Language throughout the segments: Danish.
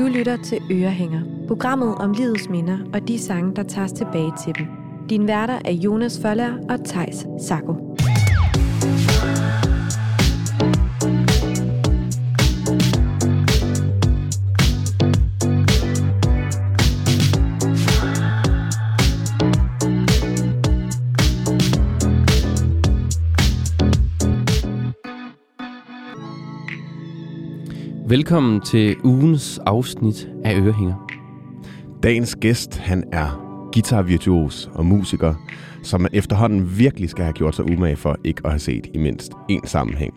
Du lytter til Ørehænger, programmet om livets minder og de sange, der tages tilbage til dem. Din værter er Jonas Føller og Tejs Sako. Velkommen til ugens afsnit af Ørehænger. Dagens gæst, han er guitarvirtuos og musiker, som man efterhånden virkelig skal have gjort sig umage for ikke at have set i mindst én sammenhæng.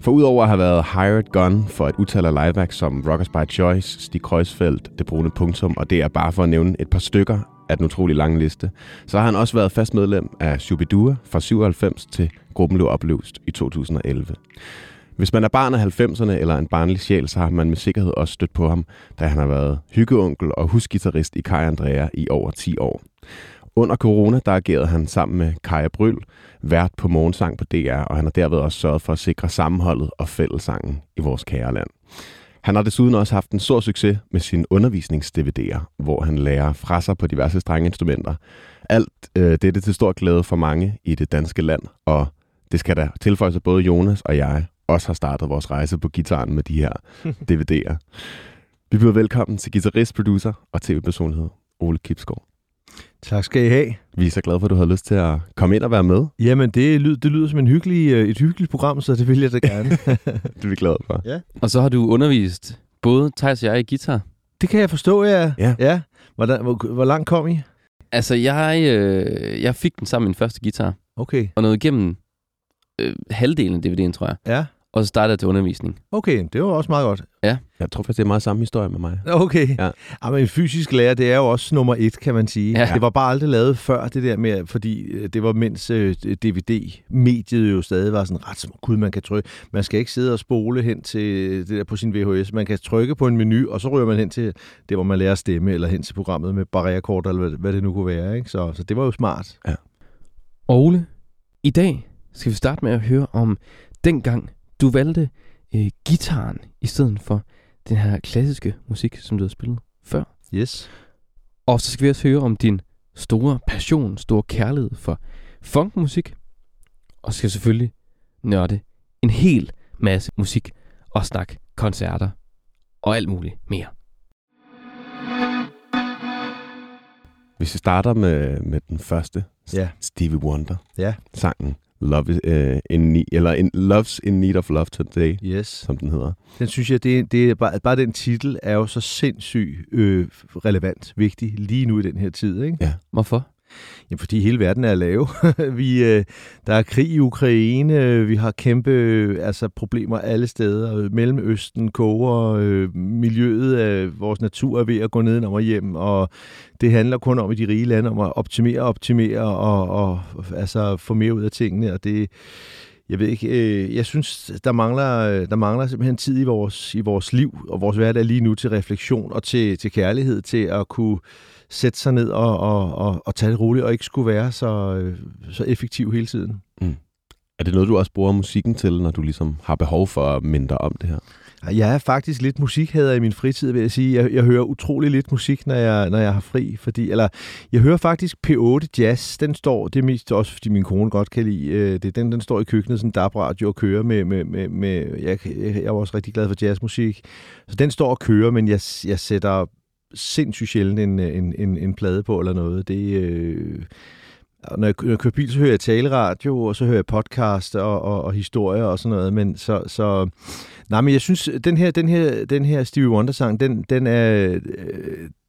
For udover at have været hired gun for et utal af liveback som Rockers by Choice, Stig Kreuzfeldt, Det Brune Punktum, og det er bare for at nævne et par stykker af den utrolig lange liste, så har han også været fast medlem af Shubidua fra 97 til gruppen blev opløst i 2011. Hvis man er barn af 90'erne eller en barnlig sjæl, så har man med sikkerhed også stødt på ham, da han har været hyggeonkel og husgitarrist i Kai Andrea i over 10 år. Under corona, der agerede han sammen med Kaja Bryl, vært på morgensang på DR, og han har derved også sørget for at sikre sammenholdet og fællessangen i vores kære land. Han har desuden også haft en stor succes med sine undervisnings-DVD'er, hvor han lærer fra sig på diverse strengeinstrumenter. Alt øh, dette til stor glæde for mange i det danske land, og det skal der tilføjes, sig både Jonas og jeg også har startet vores rejse på gitaren med de her DVD'er. Vi byder velkommen til guitarist, producer og tv-personlighed Ole Kipsgaard. Tak skal I have. Vi er så glade for, at du har lyst til at komme ind og være med. Jamen, det, lyder, det lyder som en hyggelig, øh, et hyggeligt program, så det vil jeg da gerne. det er vi glade for. Ja. Og så har du undervist både Thijs og jeg i guitar. Det kan jeg forstå, ja. Ja. ja. Hvordan, hvor, hvor langt kom I? Altså, jeg, øh, jeg fik den sammen min første guitar, Okay. og nåede igennem øh, halvdelen af DVD'en, tror jeg. Ja. Og så startede jeg til undervisning. Okay, det var også meget godt. Jeg tror faktisk, det er meget samme historie med mig. Okay. Ja. Ja, men en fysisk lærer, det er jo også nummer et, kan man sige. Ja. Det var bare aldrig lavet før det der med, fordi øh, det var mens øh, DVD-mediet jo stadig var sådan ret som, gud, man kan trykke. Man skal ikke sidde og spole hen til det der på sin VHS. Man kan trykke på en menu, og så ryger man hen til det, hvor man lærer at stemme, eller hen til programmet med barrierekort, eller hvad, hvad det nu kunne være. Ikke? Så, så det var jo smart. Ole, i dag skal vi starte med at høre om dengang du valgte øh, gitaren i stedet for den her klassiske musik, som du har spillet før. Yes. Og så skal vi også høre om din store passion, store kærlighed for funkmusik. Og så skal selvfølgelig nørde en hel masse musik og snakke koncerter og alt muligt mere. Hvis vi starter med, med den første, Ja. Stevie Wonder, Ja. sangen Love is, uh, in need, eller in, Love's in Need of Love Today, Yes. som den hedder. Den synes jeg, det, det er bare, bare den titel er jo så sindssygt øh, relevant, vigtig lige nu i den her tid. Ikke? Hvorfor? Jamen, fordi hele verden er lav. vi, øh, der er krig i Ukraine, øh, vi har kæmpe øh, altså, problemer alle steder. Mellemøsten koger, øh, miljøet af vores natur er ved at gå ned og hjem, og det handler kun om i de rige lande om at optimere, optimere og, og altså, få mere ud af tingene, og det jeg ved ikke, øh, jeg synes, der mangler, øh, der mangler simpelthen tid i vores, i vores liv og vores hverdag lige nu til refleksion og til, til kærlighed, til at kunne sætte sig ned og, og, og, og tage det roligt, og ikke skulle være så, øh, så effektiv hele tiden. Er det noget, du også bruger musikken til, når du ligesom har behov for at minde dig om det her? Jeg er faktisk lidt musikhader i min fritid, vil jeg sige. Jeg, jeg hører utrolig lidt musik, når jeg, når jeg har fri. Fordi, eller, jeg hører faktisk P8 Jazz. Den står, det er mest også, fordi min kone godt kan lide øh, det. Den, den står i køkkenet, sådan en DAB-radio og kører med... med, med, med jeg, jeg, jeg er også rigtig glad for jazzmusik. Så den står og kører, men jeg, jeg sætter sindssygt sjældent en, en, en, en plade på eller noget. Det øh, når jeg, når jeg kører bil, så hører jeg taleradio, og så hører jeg podcast og, og, og historier og sådan noget. Men så, så nej, men jeg synes, den her, den her, den her Stevie Wonder-sang, den, den er... Øh,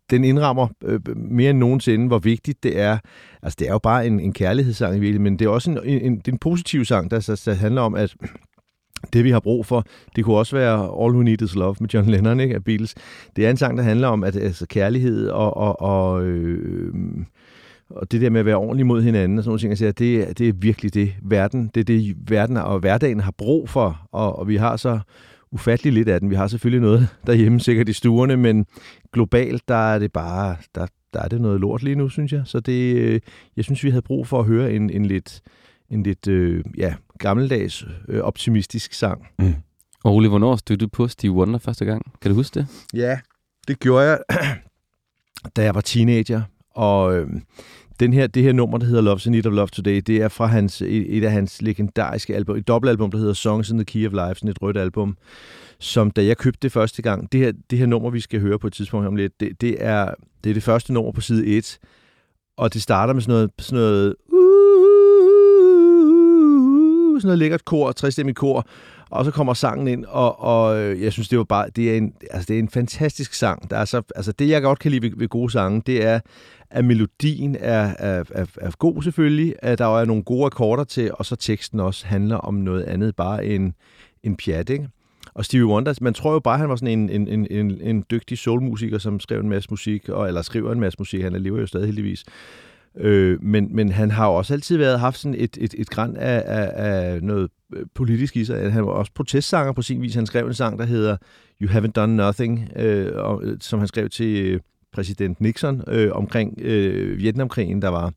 den indrammer øh, mere end nogensinde, hvor vigtigt det er. Altså, det er jo bare en, en kærlighedssang i virkeligheden, men det er også en, en, det er en positiv sang, der, der, der handler om, at det, vi har brug for, det kunne også være All Who Need Is Love med John Lennon ikke, af Beatles. Det er en sang, der handler om at, altså, kærlighed og, og, og, øh, og det der med at være ordentlig mod hinanden og sådan nogle ting. Altså, Siger, det, det er virkelig det, verden, det er det, verden og hverdagen har brug for, og, og vi har så ufattelig lidt af den. Vi har selvfølgelig noget derhjemme, sikkert i stuerne, men globalt, der er det bare, der, der er det noget lort lige nu, synes jeg. Så det, øh, jeg synes, vi havde brug for at høre en, en lidt, en lidt øh, ja, gammeldags, øh, optimistisk sang. Og Ole, hvornår stødte du på Steve Wonder første gang? Kan du huske det? Ja, Det gjorde jeg, da jeg var teenager, og øh, den her, det her nummer, der hedder Love's Need of Love Today, det er fra hans, et, et af hans legendariske album, et dobbeltalbum, der hedder Songs in the Key of Life, sådan et rødt album, som da jeg købte det første gang, det her, det her nummer, vi skal høre på et tidspunkt om lidt, det, det, er, det er det første nummer på side 1, og det starter med sådan noget, sådan noget uh, Uh, sådan noget lækkert kor, trestemmigt kor, og så kommer sangen ind, og, og øh, jeg synes, det var bare, det er en, altså, det er en fantastisk sang. Der er så, altså, det, jeg godt kan lide ved, ved gode sange, det er, at melodien er, er, er, er god selvfølgelig, at der er nogle gode akkorder til, og så teksten også handler om noget andet, bare en, en pjat, ikke? Og Stevie Wonder, man tror jo bare, at han var sådan en, en, en, en, en dygtig soulmusiker, som skrev en masse musik, og, eller skriver en masse musik. Han lever jo stadig heldigvis. Øh, men, men han har jo også altid været haft sådan et, et, et græn af, af, af noget øh, politisk i sig. Han var også protestsanger på sin vis. Han skrev en sang, der hedder You Haven't Done Nothing, øh, og, øh, som han skrev til øh, præsident Nixon øh, omkring øh, Vietnamkrigen, der var.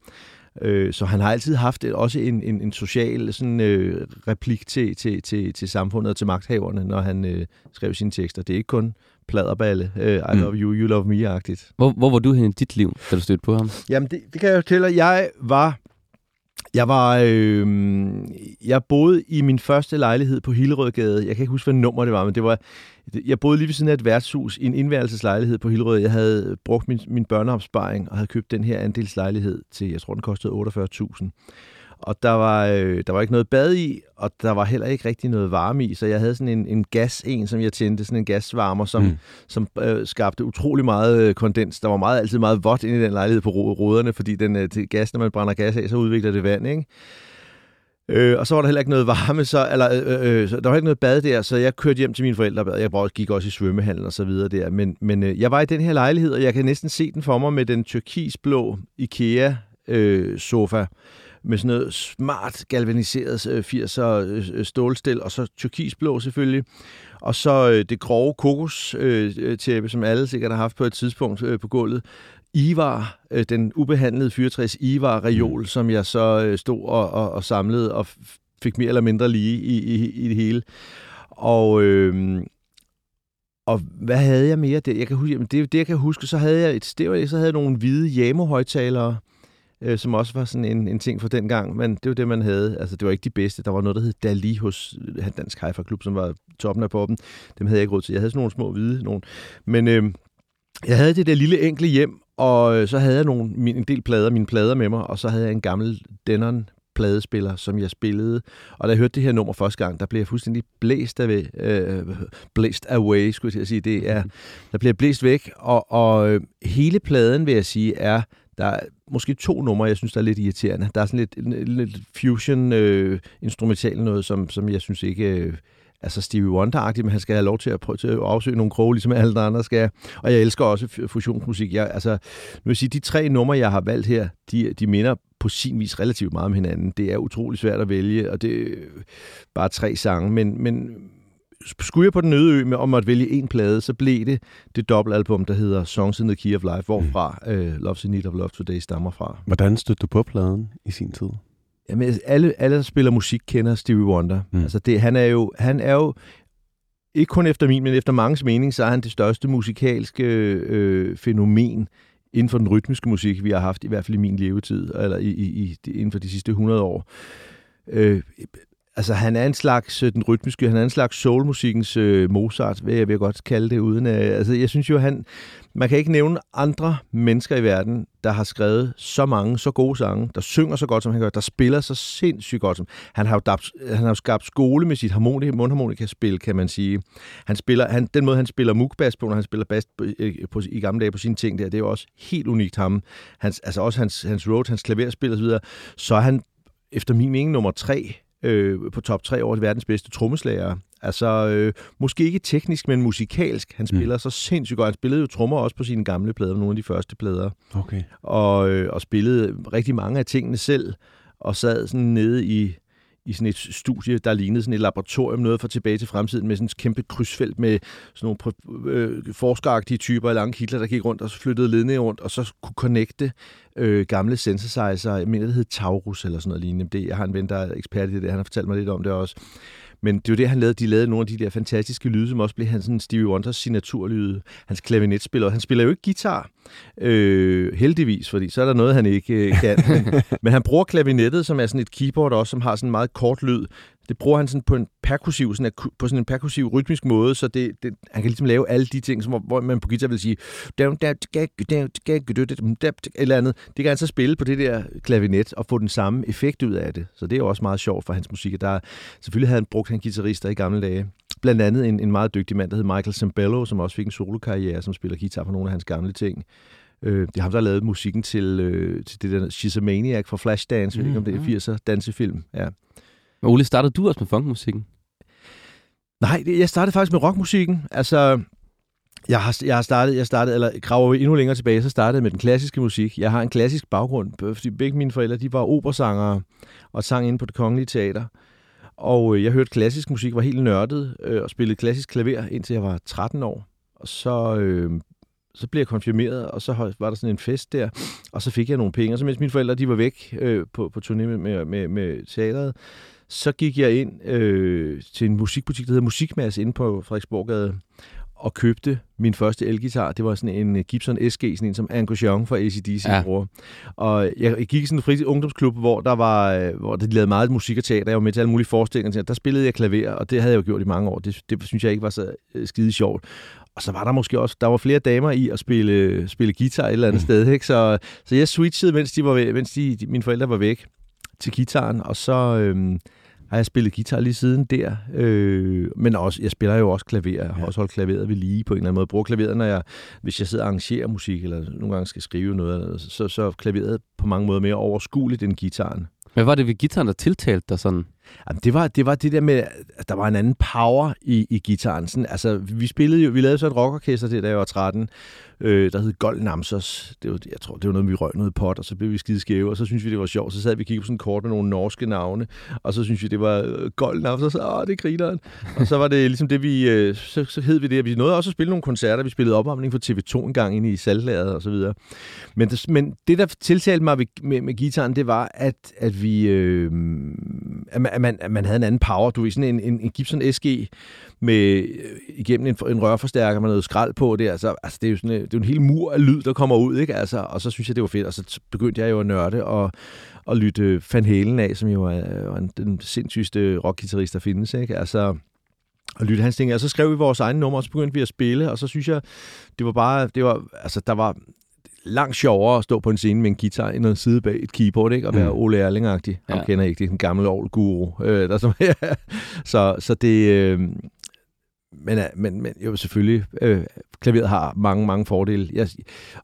Øh, så han har altid haft et, også en, en, en social sådan, øh, replik til, til, til, til samfundet og til magthaverne, når han øh, skrev sine tekster. Det er ikke kun pladerballe, øh, I mm. love you, you love me-agtigt. Hvor, hvor var du hen i dit liv, da du stødte på ham? Jamen, det, det kan jeg jo fortælle. Jeg var... Jeg var... Øh, jeg boede i min første lejlighed på Hillerødgade. Jeg kan ikke huske, hvad nummer det var, men det var... Jeg boede lige ved siden af et værtshus i en indværelseslejlighed på Hillerød. Jeg havde brugt min, min børneopsparing og havde købt den her andelslejlighed til, jeg tror, den kostede 48.000 og der var, øh, der var ikke noget bad i, og der var heller ikke rigtig noget varme i, så jeg havde sådan en, en gas, en som jeg tændte, sådan en gasvarmer, som, mm. som øh, skabte utrolig meget øh, kondens. Der var meget, altid meget vådt inde i den lejlighed på ruderne, fordi den, øh, til gas, når man brænder gas af, så udvikler det vand, ikke? Øh, og så var der heller ikke noget varme, så, eller øh, øh, så der var ikke noget bad der, så jeg kørte hjem til mine forældre, jeg gik også i svømmehallen og så videre der, men, men øh, jeg var i den her lejlighed, og jeg kan næsten se den for mig med den turkisblå IKEA øh, sofa, med sådan noget smart galvaniseret 80'er øh, øh, stålstil, og så turkisblå selvfølgelig. Og så øh, det grove kokostæppe, som alle sikkert har haft på et tidspunkt på gulvet. Ivar, den ubehandlede fyrtræs Ivar-reol, mm. som jeg så stod og, og, og samlede og fik mere eller mindre lige i, i, i det hele. Og, øh, og hvad havde jeg mere? Det, jeg kan huske, det, det jeg kan huske, så havde jeg et stæv, så havde jeg nogle hvide Jamo-højtalere, øh, som også var sådan en, en ting for den gang, men det var det, man havde. Altså, det var ikke de bedste. Der var noget, der hed Dali hos øh, Dansk hi Klub, som var toppen af poppen. Dem havde jeg ikke råd til. Jeg havde sådan nogle små hvide nogle. Men øh, jeg havde det der lille enkle hjem, og øh, så havde jeg nogle, min, en del plader, mine plader med mig, og så havde jeg en gammel Denon pladespiller, som jeg spillede. Og da jeg hørte det her nummer første gang, der blev jeg fuldstændig blæst af, øh, blæst away, skulle jeg sige. Det er, der blev jeg blæst væk, og, og øh, hele pladen, vil jeg sige, er der er måske to numre, jeg synes, der er lidt irriterende. Der er sådan lidt, lidt fusion øh, instrumental noget, som, som jeg synes ikke øh, er så Stevie wonder men han skal have lov til at prøve til at afsøge nogle kroge, ligesom alle andre skal. Og jeg elsker også fusionsmusik. Jeg, altså, nu vil jeg sige, de tre numre, jeg har valgt her, de, de minder på sin vis relativt meget om hinanden. Det er utrolig svært at vælge, og det er bare tre sange, men, men skulle jeg på den øde ø med om at vælge en plade, så blev det det dobbeltalbum, der hedder Songs in the Key of Life, hvorfra mm. uh, Love's in Need of Love Today stammer fra. Hvordan stødte du på pladen i sin tid? Jamen, alle, alle der spiller musik, kender Stevie Wonder. Mm. Altså, det, han, er jo, han er jo, ikke kun efter min, men efter mangens mening, så er han det største musikalske øh, fænomen inden for den rytmiske musik, vi har haft, i hvert fald i min levetid, eller i, i, i, inden for de sidste 100 år. Øh, Altså, han er en slags, øh, den rytmiske, han er en slags soulmusikkens øh, Mozart, vil jeg, vil jeg godt kalde det, uden at, altså, jeg synes jo, han, man kan ikke nævne andre mennesker i verden, der har skrevet så mange, så gode sange, der synger så godt, som han gør, der spiller så sindssygt godt. Som, han har jo, dabt, han har jo skabt skole med sit harmonik, mundharmonikaspil, kan man sige. Han spiller, han, den måde, han spiller mukbass på, når han spiller bass på, øh, på, i gamle dage på sine ting der, det er jo også helt unikt ham. Hans, altså også hans, hans road, hans klaverspil osv., så, videre. så er han efter min mening nummer tre øh, på top 3 over verdens bedste trommeslager. Altså, øh, måske ikke teknisk, men musikalsk. Han mm. spiller mm. så sindssygt godt. Han spillede jo trommer også på sine gamle plader, nogle af de første plader. Okay. Og, øh, og spillede rigtig mange af tingene selv, og sad sådan nede i i sådan et studie, der lignede sådan et laboratorium, noget for tilbage til fremtiden, med sådan et kæmpe krydsfelt med sådan nogle øh, forskeragtige typer af lange kitler, der gik rundt og flyttede ledninger rundt, og så kunne connecte øh, gamle synthesizer. Jeg mener, det hed Taurus eller sådan noget lignende. Det, jeg har en ven, der er ekspert i det, han har fortalt mig lidt om det også. Men det er jo det, han lavede. De lavede nogle af de der fantastiske lyde, som også blev hans sådan Stevie Wonders signaturlyde. Hans klavinetspiller. Han spiller jo ikke guitar, øh, heldigvis, fordi så er der noget, han ikke øh, kan. Men, men han bruger klavinettet, som er sådan et keyboard også, som har sådan en meget kort lyd. Det bruger han sådan på en perkussiv, sådan en, på sådan en perkussiv rytmisk måde, så det, det, han kan ligesom lave alle de ting, som, hvor man på guitar vil sige, eller andet. Det kan han så spille på det der klavinet og få den samme effekt ud af det. Så det er jo også meget sjovt for hans musik. Der, selvfølgelig havde han brugt han guitarister i gamle dage. Blandt andet en, en meget dygtig mand, der hed Michael Sembello, som også fik en solokarriere, som spiller guitar på nogle af hans gamle ting. Øh, det er ham, der har lavet musikken til, øh, til det der Shizamaniac fra Flashdance, mm, ved ikke om det er 80'er mm. dansefilm. Ja. Men Ole, startede du også med funkmusikken? Nej, jeg startede faktisk med rockmusikken. Altså, jeg har, jeg har startet, jeg startede, eller graver endnu længere tilbage, så startede jeg med den klassiske musik. Jeg har en klassisk baggrund, fordi begge mine forældre, de var operasangere og sang inde på det kongelige teater. Og øh, jeg hørte klassisk musik, var helt nørdet øh, og spillede klassisk klaver, indtil jeg var 13 år. Og så, øh, så blev jeg konfirmeret, og så var der sådan en fest der, og så fik jeg nogle penge. Og så mens mine forældre de var væk øh, på, på turné med, med, med, med teateret, så gik jeg ind øh, til en musikbutik, der hedder Musikmasse, inde på Frederiksborgade, og købte min første elgitar. Det var sådan en Gibson SG, sådan en som Angus Young fra ACDC ja. bruger. Og jeg gik i sådan en fri ungdomsklub, hvor der var, øh, hvor de lavede meget musik og teater. Jeg var med til alle mulige forestillinger. Der spillede jeg klaver, og det havde jeg jo gjort i mange år. Det, det synes jeg ikke var så øh, skide sjovt. Og så var der måske også, der var flere damer i at spille, spille guitar et eller andet mm. sted. Ikke? Så, så jeg switchede, mens, de var væk, mens de, mine forældre var væk til gitaren, og så øhm, har jeg spillet guitar lige siden der. Øh, men også, jeg spiller jo også klaver. Jeg har ja. også holdt klaveret ved lige på en eller anden måde. Jeg bruger klaveret, når jeg, hvis jeg sidder og arrangerer musik, eller nogle gange skal skrive noget, så, så er klaveret på mange måder mere overskueligt end gitaren. Hvad var det ved gitaren, der tiltalte dig sådan? Jamen, det, var, det var det der med, at der var en anden power i, i gitaren. Sådan, altså, vi spillede jo, vi lavede så et rockorkester det, da jeg var 13, øh, der hed Gold Namsos. Det var, jeg tror, det var noget, vi røg noget pot, og så blev vi skide skæve, og så synes vi, det var sjovt. Så sad vi og kiggede på sådan en kort med nogle norske navne, og så synes vi, det var øh, Gold Namsos. Åh, det griner Og så var det ligesom det, vi, øh, så, så hed vi det, vi nåede også at spille nogle koncerter. Vi spillede opvarmning for TV2 en gang ind i saltlæret og så videre. Men det, men det, der tiltalte mig med, med, med gitaren, det var, at, at vi, øh, at man, at man, at man havde en anden power. Du ved, sådan en, en, en Gibson SG med øh, igennem en, en rørforstærker med noget skrald på der. Altså, altså det er jo sådan en, det er en hel mur af lyd, der kommer ud, ikke? Altså, og så synes jeg, det var fedt. Og så begyndte jeg jo at nørde og, og lytte øh, Van Halen af, som jo er, er den sindssygste rockgitarrist, der findes, ikke? Altså, og lytte hans ting. Og så skrev vi vores egne numre, og så begyndte vi at spille, og så synes jeg, det var bare, det var, altså, der var, langt sjovere at stå på en scene med en guitar end at sidde bag et keyboard, ikke? Og være mm. Ole Erling-agtig. Ja. kender ikke, det er en gammel old guru. Øh, der som, så, så det... Øh, men, men, men jo, selvfølgelig, øh, klaveret har mange, mange fordele. Jeg,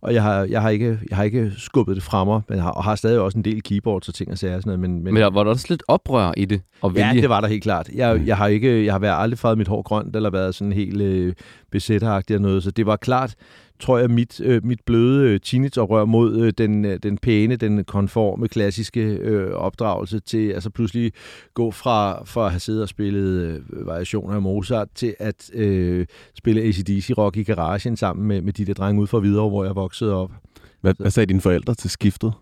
og jeg har, jeg, har ikke, jeg har ikke skubbet det fra mig, men har, og har stadig også en del keyboards og ting og sager. Sådan noget, men, men, men var der også lidt oprør i det? At vælge? Ja, det var der helt klart. Jeg, mm. jeg har ikke, jeg har været aldrig farvet mit hår grønt, eller været sådan helt øh, besætteragtig og noget, så det var klart, tror jeg, mit, øh, mit bløde øh, teenageoprør mod øh, den, øh, den pæne, den konforme, klassiske øh, opdragelse til altså pludselig gå fra, fra at have siddet og spillet øh, variationer af Mozart til at øh, spille ACDC-rock i garagen sammen med, med de der drenge ude fra Hvidovre, hvor jeg voksede op. Hvad, hvad sagde dine forældre til skiftet?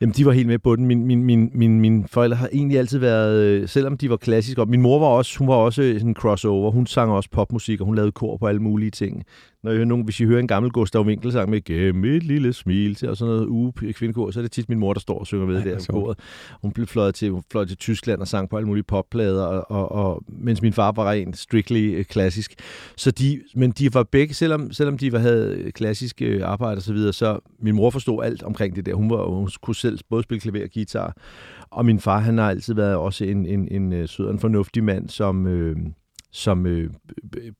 Jamen, de var helt med på den. Min, min, min, min, min forældre har egentlig altid været, øh, selvom de var klassiske, og min mor var også, hun var også sådan en crossover. Hun sang også popmusik, og hun lavede kor på alle mulige ting når jeg hører nogen, hvis I hører en gammel Gustav Winkel sang med Gem et lille smil til, og sådan noget uge kvindekor, så er det tit min mor, der står og synger med Ej, der på koret. Hun blev fløjet til, fløjet til Tyskland og sang på alle mulige popplader, og, og, og, mens min far var rent strictly øh, klassisk. Så de, men de var begge, selvom, selvom de var, havde klassisk øh, arbejde og så videre, så min mor forstod alt omkring det der. Hun, var, hun kunne selv både spille klaver og guitar. Og min far, han har altid været også en, en, en, en sød og en fornuftig mand, som... Øh, som øh,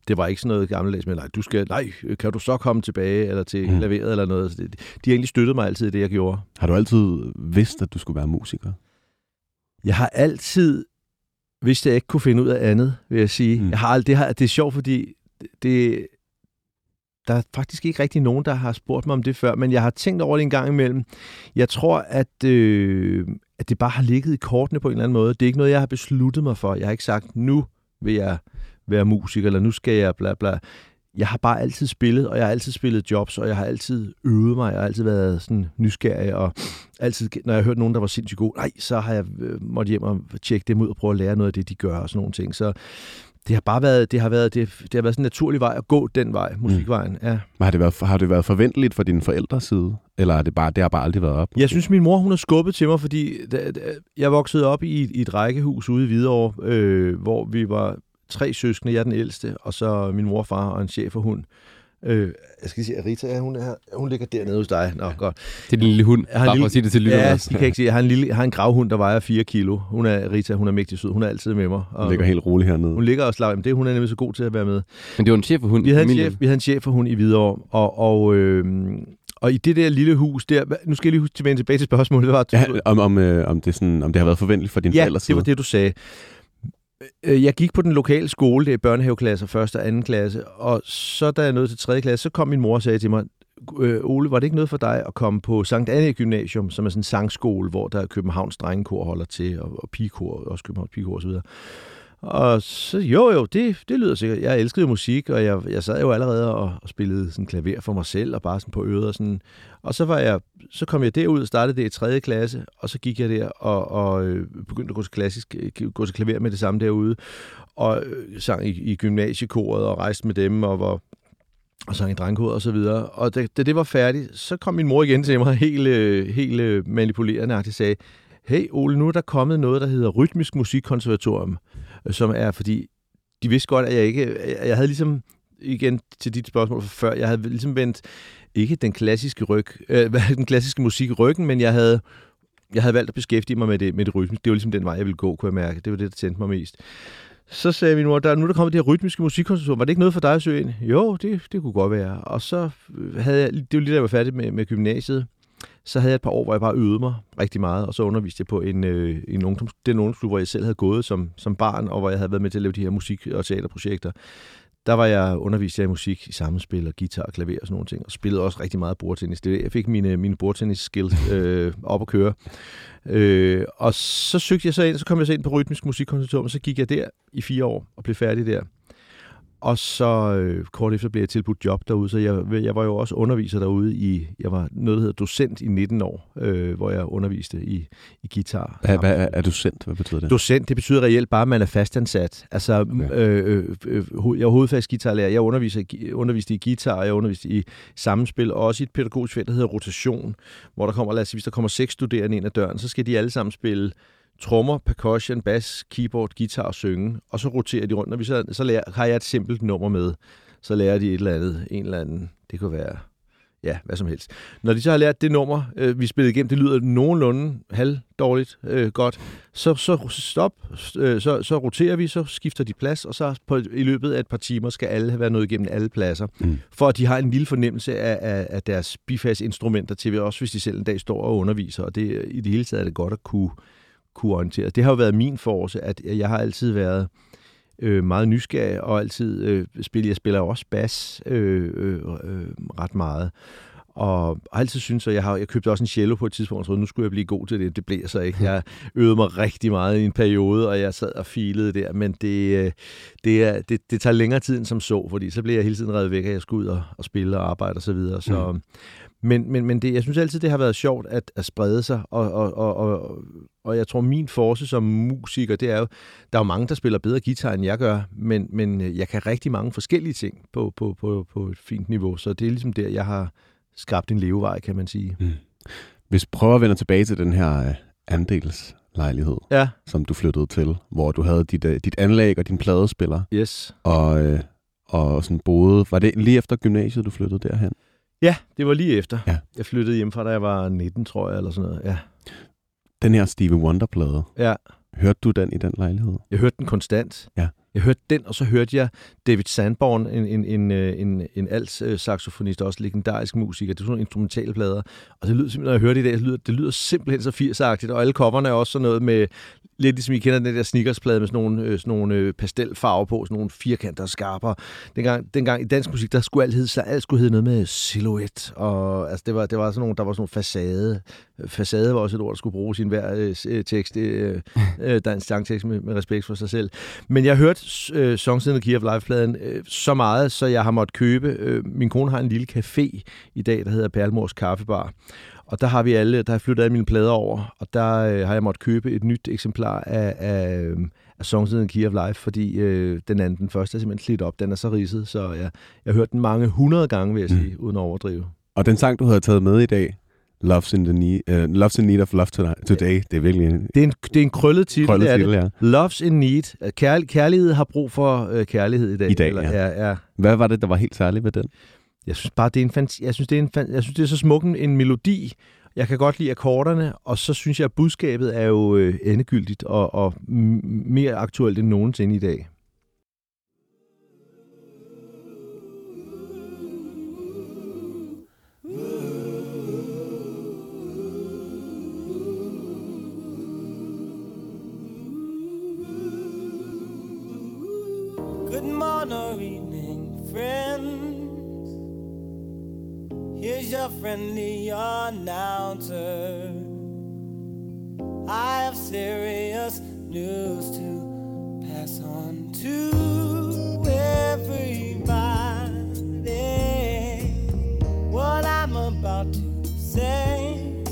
det var ikke sådan noget gammeldags med, nej, du skal, nej, kan du så komme tilbage eller til mm. laveret eller noget. Så det, de har egentlig støttet mig altid i det, jeg gjorde. Har du altid vidst, at du skulle være musiker? Jeg har altid vidst, at jeg ikke kunne finde ud af andet, vil jeg sige. Mm. Jeg har aldrig, det, har, det er sjovt, fordi det, der er faktisk ikke rigtig nogen, der har spurgt mig om det før, men jeg har tænkt over det en gang imellem. Jeg tror, at, øh, at det bare har ligget i kortene på en eller anden måde. Det er ikke noget, jeg har besluttet mig for. Jeg har ikke sagt, nu vil jeg være musiker, eller nu skal jeg bla bla. jeg har bare altid spillet, og jeg har altid spillet jobs, og jeg har altid øvet mig, jeg har altid været sådan nysgerrig, og altid, når jeg har hørt nogen, der var sindssygt god, nej, så har jeg øh, måttet hjem og tjekke dem ud og prøve at lære noget af det, de gør og sådan nogle ting. Så det har bare været, det har været, det, det har været sådan en naturlig vej at gå den vej, musikvejen. Mm. Ja. Har det, været, har det været forventeligt for dine forældres side? Eller er det, bare, det har bare aldrig været op? Jeg synes, min mor hun har skubbet til mig, fordi da, da, jeg voksede op i, i et rækkehus ude i Hvidovre, øh, hvor vi var tre søskende, jeg er den ældste, og så min mor, far og en chef for hund. Øh, jeg skal sige, at Rita, hun, er, hun ligger dernede hos dig. Nå, godt. Det er den lille hund, Jeg har en bare for lille- at sige det til lytterne. Ja, også. de kan ikke sige. Jeg har en, lille, jeg har en gravhund, der vejer 4 kilo. Hun er, Rita, hun er mægtig sød. Hun er altid med mig. Og ligger helt roligt hernede. Hun ligger og slapper. Jamen, det, hun er nemlig så god til at være med. Men det var en chef for hund Vi havde en chef, vi havde en chef for hund i Hvidovre, og, og, øh, og i det der lille hus der, nu skal jeg lige huske vende tilbage til spørgsmålet. Det var, Ja, om, om, øh, om, det sådan, om det har været forventeligt for dine ja forældres det var det, du sagde. Øh, øh, jeg gik på den lokale skole, det er børnehaveklasser, første og anden klasse, og så da jeg nåede til tredje klasse, så kom min mor og sagde til mig, øh, Ole, var det ikke noget for dig at komme på Sankt Anne Gymnasium, som er sådan en sangskole, hvor der er Københavns Drengekor holder til, og, og pigekor, også Københavns Pigekor osv. Og så, jo jo, det, det lyder sikkert. Jeg elskede musik, og jeg, jeg sad jo allerede og, og spillede sådan klaver for mig selv, og bare sådan på øret og sådan. Og så, var jeg, så kom jeg derud og startede det i 3. klasse, og så gik jeg der og, og øh, begyndte at gå til, klassisk, øh, gå til klaver med det samme derude, og øh, sang i, i gymnasiekoret og rejste med dem, og var og sang i drengkoret og så videre. Og da, da det var færdigt, så kom min mor igen til mig, helt, øh, helt øh, manipulerende og sagde, hey Ole, nu er der kommet noget, der hedder Rytmisk Musikkonservatorium, øh, som er, fordi de vidste godt, at jeg ikke, jeg havde ligesom, igen til dit spørgsmål fra før, jeg havde ligesom vendt, ikke den klassiske ryg, øh, den klassiske musik i ryggen, men jeg havde, jeg havde valgt at beskæftige mig med det, med det rytmiske. Det var ligesom den vej, jeg ville gå, kunne jeg mærke. Det var det, der tændte mig mest. Så sagde min mor, der, nu er der kommet det her rytmiske musikkonservatorium. Var det ikke noget for dig at søge ind? Jo, det, det kunne godt være. Og så øh, havde jeg, det var lige da jeg var færdig med, med gymnasiet, så havde jeg et par år, hvor jeg bare øvede mig rigtig meget, og så underviste jeg på en, øh, en ungdoms, den ungdomsklub, hvor jeg selv havde gået som, som barn, og hvor jeg havde været med til at lave de her musik- og teaterprojekter. Der var jeg undervist i musik i sammenspil og guitar og klaver og sådan nogle ting, og spillede også rigtig meget bordtennis. Det, jeg fik mine, mine bordtennis-skills øh, op at køre. Øh, og så søgte jeg så ind, så kom jeg så ind på Rytmisk Musikkonservatorium, og så gik jeg der i fire år og blev færdig der. Og så øh, kort efter blev jeg tilbudt job derude, så jeg, jeg var jo også underviser derude i, jeg var noget, der hedder docent i 19 år, øh, hvor jeg underviste i, i guitar. Hvad, hvad er, er du sendt? Hvad betyder det? Docent, det betyder reelt bare, at man er fastansat. Altså, Okay. øh, øh, øh, jeg er hovedfagsgitarlærer. Jeg underviser, underviste i guitar, jeg underviste i sammenspil, og også i et pædagogisk felt, der hedder rotation, hvor der kommer, lad os sige, hvis der kommer seks studerende ind ad døren, så skal de alle sammen spille trommer, percussion, bass, keyboard, guitar og synge, og så roterer de rundt. Når vi så, så lærer, har jeg et simpelt nummer med, så lærer de et eller andet, en eller anden, det kunne være, ja, hvad som helst. Når de så har lært det nummer, øh, vi spillede igennem, det lyder nogenlunde halvdårligt øh, godt, så, så stop, øh, så, så roterer vi, så skifter de plads, og så på, i løbet af et par timer skal alle have været nået igennem alle pladser, Mm. for at de har en lille fornemmelse af, af, af deres bifas-instrumenter til, også hvis de selv en dag står og underviser, og det, i det hele taget er det godt at kunne, kunne orientere. Det har jo været min force, at jeg har altid været øh, meget nysgerrig og altid øh, spiller. Jeg spiller også bas øh, øh, øh, ret meget. Og har altid synes, at jeg har jeg købte også en cello på et tidspunkt, og troede, nu skulle jeg blive god til det. Det blev jeg så ikke. Jeg øvede mig rigtig meget i en periode, og jeg sad og filede der, men det, øh, det, er, det, det tager længere tid end som så, fordi så bliver jeg hele tiden reddet væk, at jeg skal ud og, og spille og arbejde osv. Så, videre. så, Mm. Men, men, men det, jeg synes altid, det har været sjovt at, at sprede sig, og, og, og, og, og jeg tror, min force som musiker, det er jo, der er jo mange, der spiller bedre guitar, end jeg gør, men, men jeg kan rigtig mange forskellige ting på, på, på, på et fint niveau, så det er ligesom der, jeg har skabt en levevej, kan man sige. Mm. Hvis prøver at vende tilbage til den her øh, andelslejlighed, Ja, som du flyttede til, hvor du havde dit, øh, dit anlæg og din pladespiller, yes. og, øh, og sådan boede. Var det lige efter gymnasiet, du flyttede derhen? Ja, det var lige efter. Ja. Jeg flyttede hjem fra, da jeg var 19, tror jeg, eller sådan noget. Ja. Den her Stevie Wonder-plade, ja. hørte du den i den lejlighed? Jeg hørte den konstant. Ja. Jeg hørte den, og så hørte jeg David Sandborn, en, en, en, øh, en, en alt-saxofonist, også legendarisk musiker. Det er sådan nogle instrumentale plader. Og det lyder simpelthen, når jeg hørte det i dag, det lyder, det lyder simpelthen så 80 Og alle coverne er også sådan noget med, lidt ligesom I kender den der sneakersplade med sådan nogle, øh, sådan nogle øh, pastelfarver på, sådan nogle firkanter og skarper. Dengang, dengang i dansk musik, der skulle alt, hedde, alt skulle hedde noget med silhouette. Og altså, det var, det var sådan nogle, der var sådan nogle facade. Facade var også et ord, der skulle bruges i enhver øh, øh, tekst, øh, øh, dansk sangtekst med, med respekt for sig selv. Men jeg hørte øh, Songs in the Key of Life-pladen øh, så meget, så jeg har måttet købe. Øh, min kone har en lille café i dag, der hedder Perlmors Kaffebar. Og der har vi alle, der har flyttet alle mine plader over, og der øh, har jeg måttet købe et nyt eksemplar af, af, øh, af Songs in the Key of Life, fordi øh, den anden, den første er simpelthen slidt op. Den er så ridset, så jeg, jeg har hørt den mange hundrede gange, vil jeg sige, mm. uden at overdrive. Og den sang, du havde taget med i dag, Love's in, the need, uh, Love's in Need of Love Today, det er virkelig en... Det er en, det er en krøllet titel, krøllet titel. Ja. Love's in Need. Kær, kærlighed har brug for uh, kærlighed i dag. I dag, eller, ja. ja, ja. Hvad var det, der var helt særligt ved den? Jeg synes bare, det er en, fant- jeg synes, det er en, fan- jeg synes, det er så smuk en, en melodi. Jeg kan godt lide akkorderne, og så synes jeg, at budskabet er jo øh, endegyldigt og, og mere aktuelt end nogensinde i dag. Morning or evening, friends. Here's your friendly announcer. I have serious news to pass on to everybody. What I'm about to say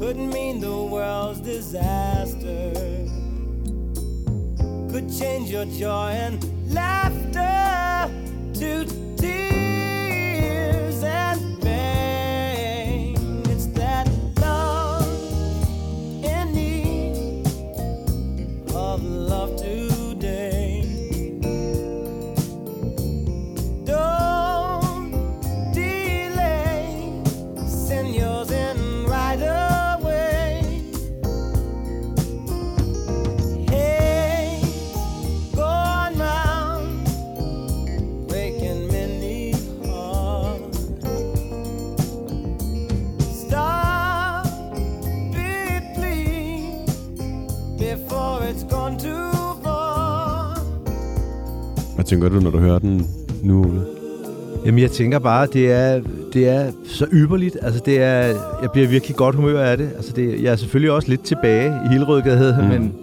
could mean the world's disaster could change your joy and laughter to tears tænker du, når du hører den nu, Ole? Jamen, jeg tænker bare, det er, det er så ypperligt. Altså, det er, jeg bliver virkelig godt humør af det. Altså, det, jeg er selvfølgelig også lidt tilbage i Hillerødgade, mm. men,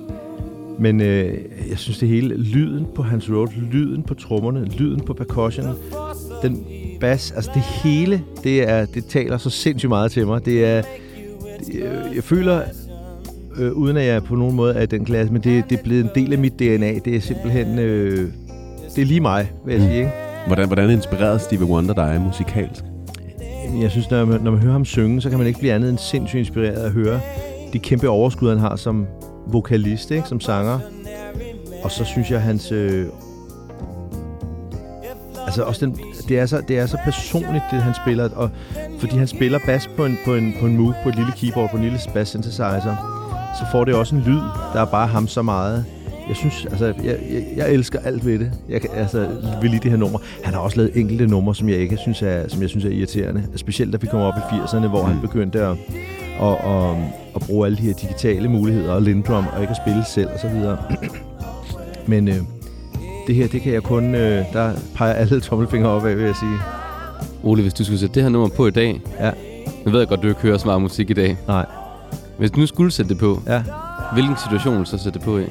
men øh, jeg synes det hele, lyden på Hans Road, lyden på trommerne, lyden på percussion, den bass, altså det hele, det, er, det taler så sindssygt meget til mig. Det er, det, øh, jeg føler, øh, uden at jeg på nogen måde er i den klasse, men det, det er blevet en del af mit DNA. Det er simpelthen, øh, det er lige mig, vil jeg sige, ikke? Hvordan, hvordan inspirerede Stevie Wonder dig musikalsk? Jeg synes, når man, når man hører ham synge, så kan man ikke blive andet end sindssygt inspireret at høre de kæmpe overskud, han har som vokalist, ikke? som sanger. Og så synes jeg, hans... Øh, altså også den, det, er så, det er så personligt, det han spiller. Og, fordi han spiller bass på en, på, en, på en move, på et lille keyboard, på en lille bass synthesizer. Så får det også en lyd, der er bare ham så meget. Jeg synes, altså, jeg, jeg, jeg elsker alt ved det. Jeg, kan- altså, ved lige det her nummer. Han har også lavet enkelte numre, som jeg ikke synes er, som jeg synes er irriterende. Specielt da vi kom op i 80'erne, hvor han begyndte at, at, at, at bruge alle de her digitale muligheder og lindrum, og ikke at spille selv og så videre. Men øh, det her, det kan jeg kun... Øh, der peger alle tommelfingre op af, vil jeg sige. Ole, hvis du skulle sætte det her nummer på i dag, Ja, nu ved jeg godt, du ikke hører så meget musik i dag. nej. Hvis du nu skulle sætte det på, Ja. hvilken situation vil du så sætte det på i?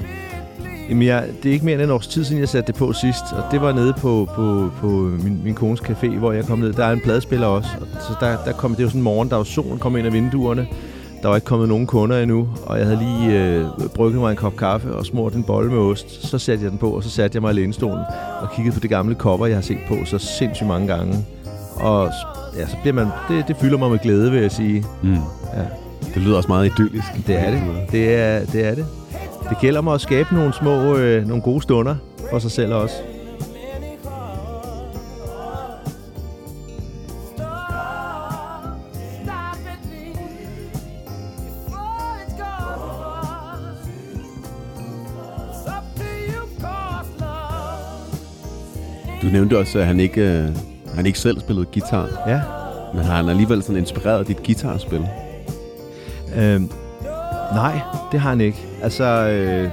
Jamen, jeg, det er ikke mere end en års tid siden, jeg satte det på sidst. Og det var nede på, på, på min, min kones café, hvor jeg kom ned. Der er en pladespiller også. Og så der, der kom, det var sådan en morgen, der var solen kom ind af vinduerne. Der var ikke kommet nogen kunder endnu, og jeg havde lige øh, brygget mig en kop kaffe og smurt en bolle med ost. Så satte jeg den på, og så satte jeg mig i lænestolen og kiggede på det gamle cover, jeg har set på så sindssygt mange gange. Og ja, så bliver man, det, det fylder mig med glæde, vil jeg sige. Mm. Ja. Det lyder også meget idyllisk. Det er det. Det er det. Er det. Det gælder om at skabe nogle små, øh, nogle gode stunder for sig selv også. Du nævnte også, at han ikke, øh, han ikke selv spillede guitar, Ja. men har han alligevel sådan inspireret dit guitarspil? Øhm, nej, det har han ikke. Altså, øh,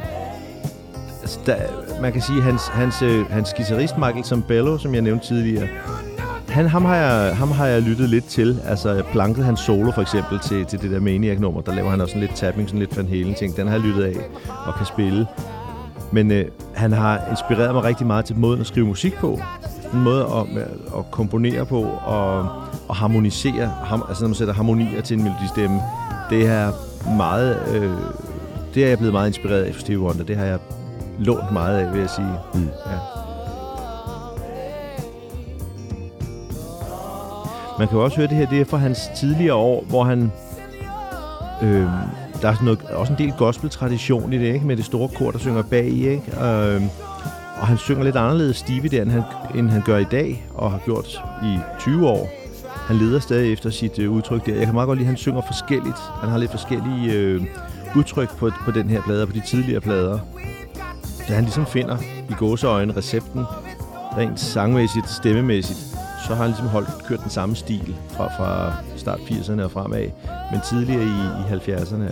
altså der, man kan sige, hans, hans, øh, hans guitarist Michael Zambello, som jeg nævnte tidligere, han, ham, har jeg, ham har jeg lyttet lidt til. Altså, jeg plankede hans solo for eksempel til, til det der Maniac-nummer. Der laver han også sådan lidt tapping, sådan lidt Van Halen ting. Den har jeg lyttet af og kan spille. Men øh, han har inspireret mig rigtig meget til måden at skrive musik på. En måde at, øh, at komponere på og, og harmonisere. Ham, altså når man sætter harmonier til en melodistemme. Det er meget... Øh, det er jeg blevet meget inspireret af for Stevie Wonder. Det har jeg lånt meget af, vil jeg sige. Mm. Ja. Man kan jo også høre det her, det er fra hans tidligere år, hvor han... Øh, der er sådan noget, også en del gospel-tradition i det, ikke? Med det store kor, der synger bag i, ikke? Øh, og han synger lidt anderledes Stevie der, end han, end han gør i dag, og har gjort i 20 år. Han leder stadig efter sit øh, udtryk der. Jeg kan meget godt lide, at han synger forskelligt. Han har lidt forskellige øh, udtryk på, på den her plade og på de tidligere plader. Da han ligesom finder i gåseøjne recepten, rent sangmæssigt, stemmemæssigt, så har han ligesom holdt, kørt den samme stil fra, fra start 80'erne og fremad, men tidligere i, i 70'erne,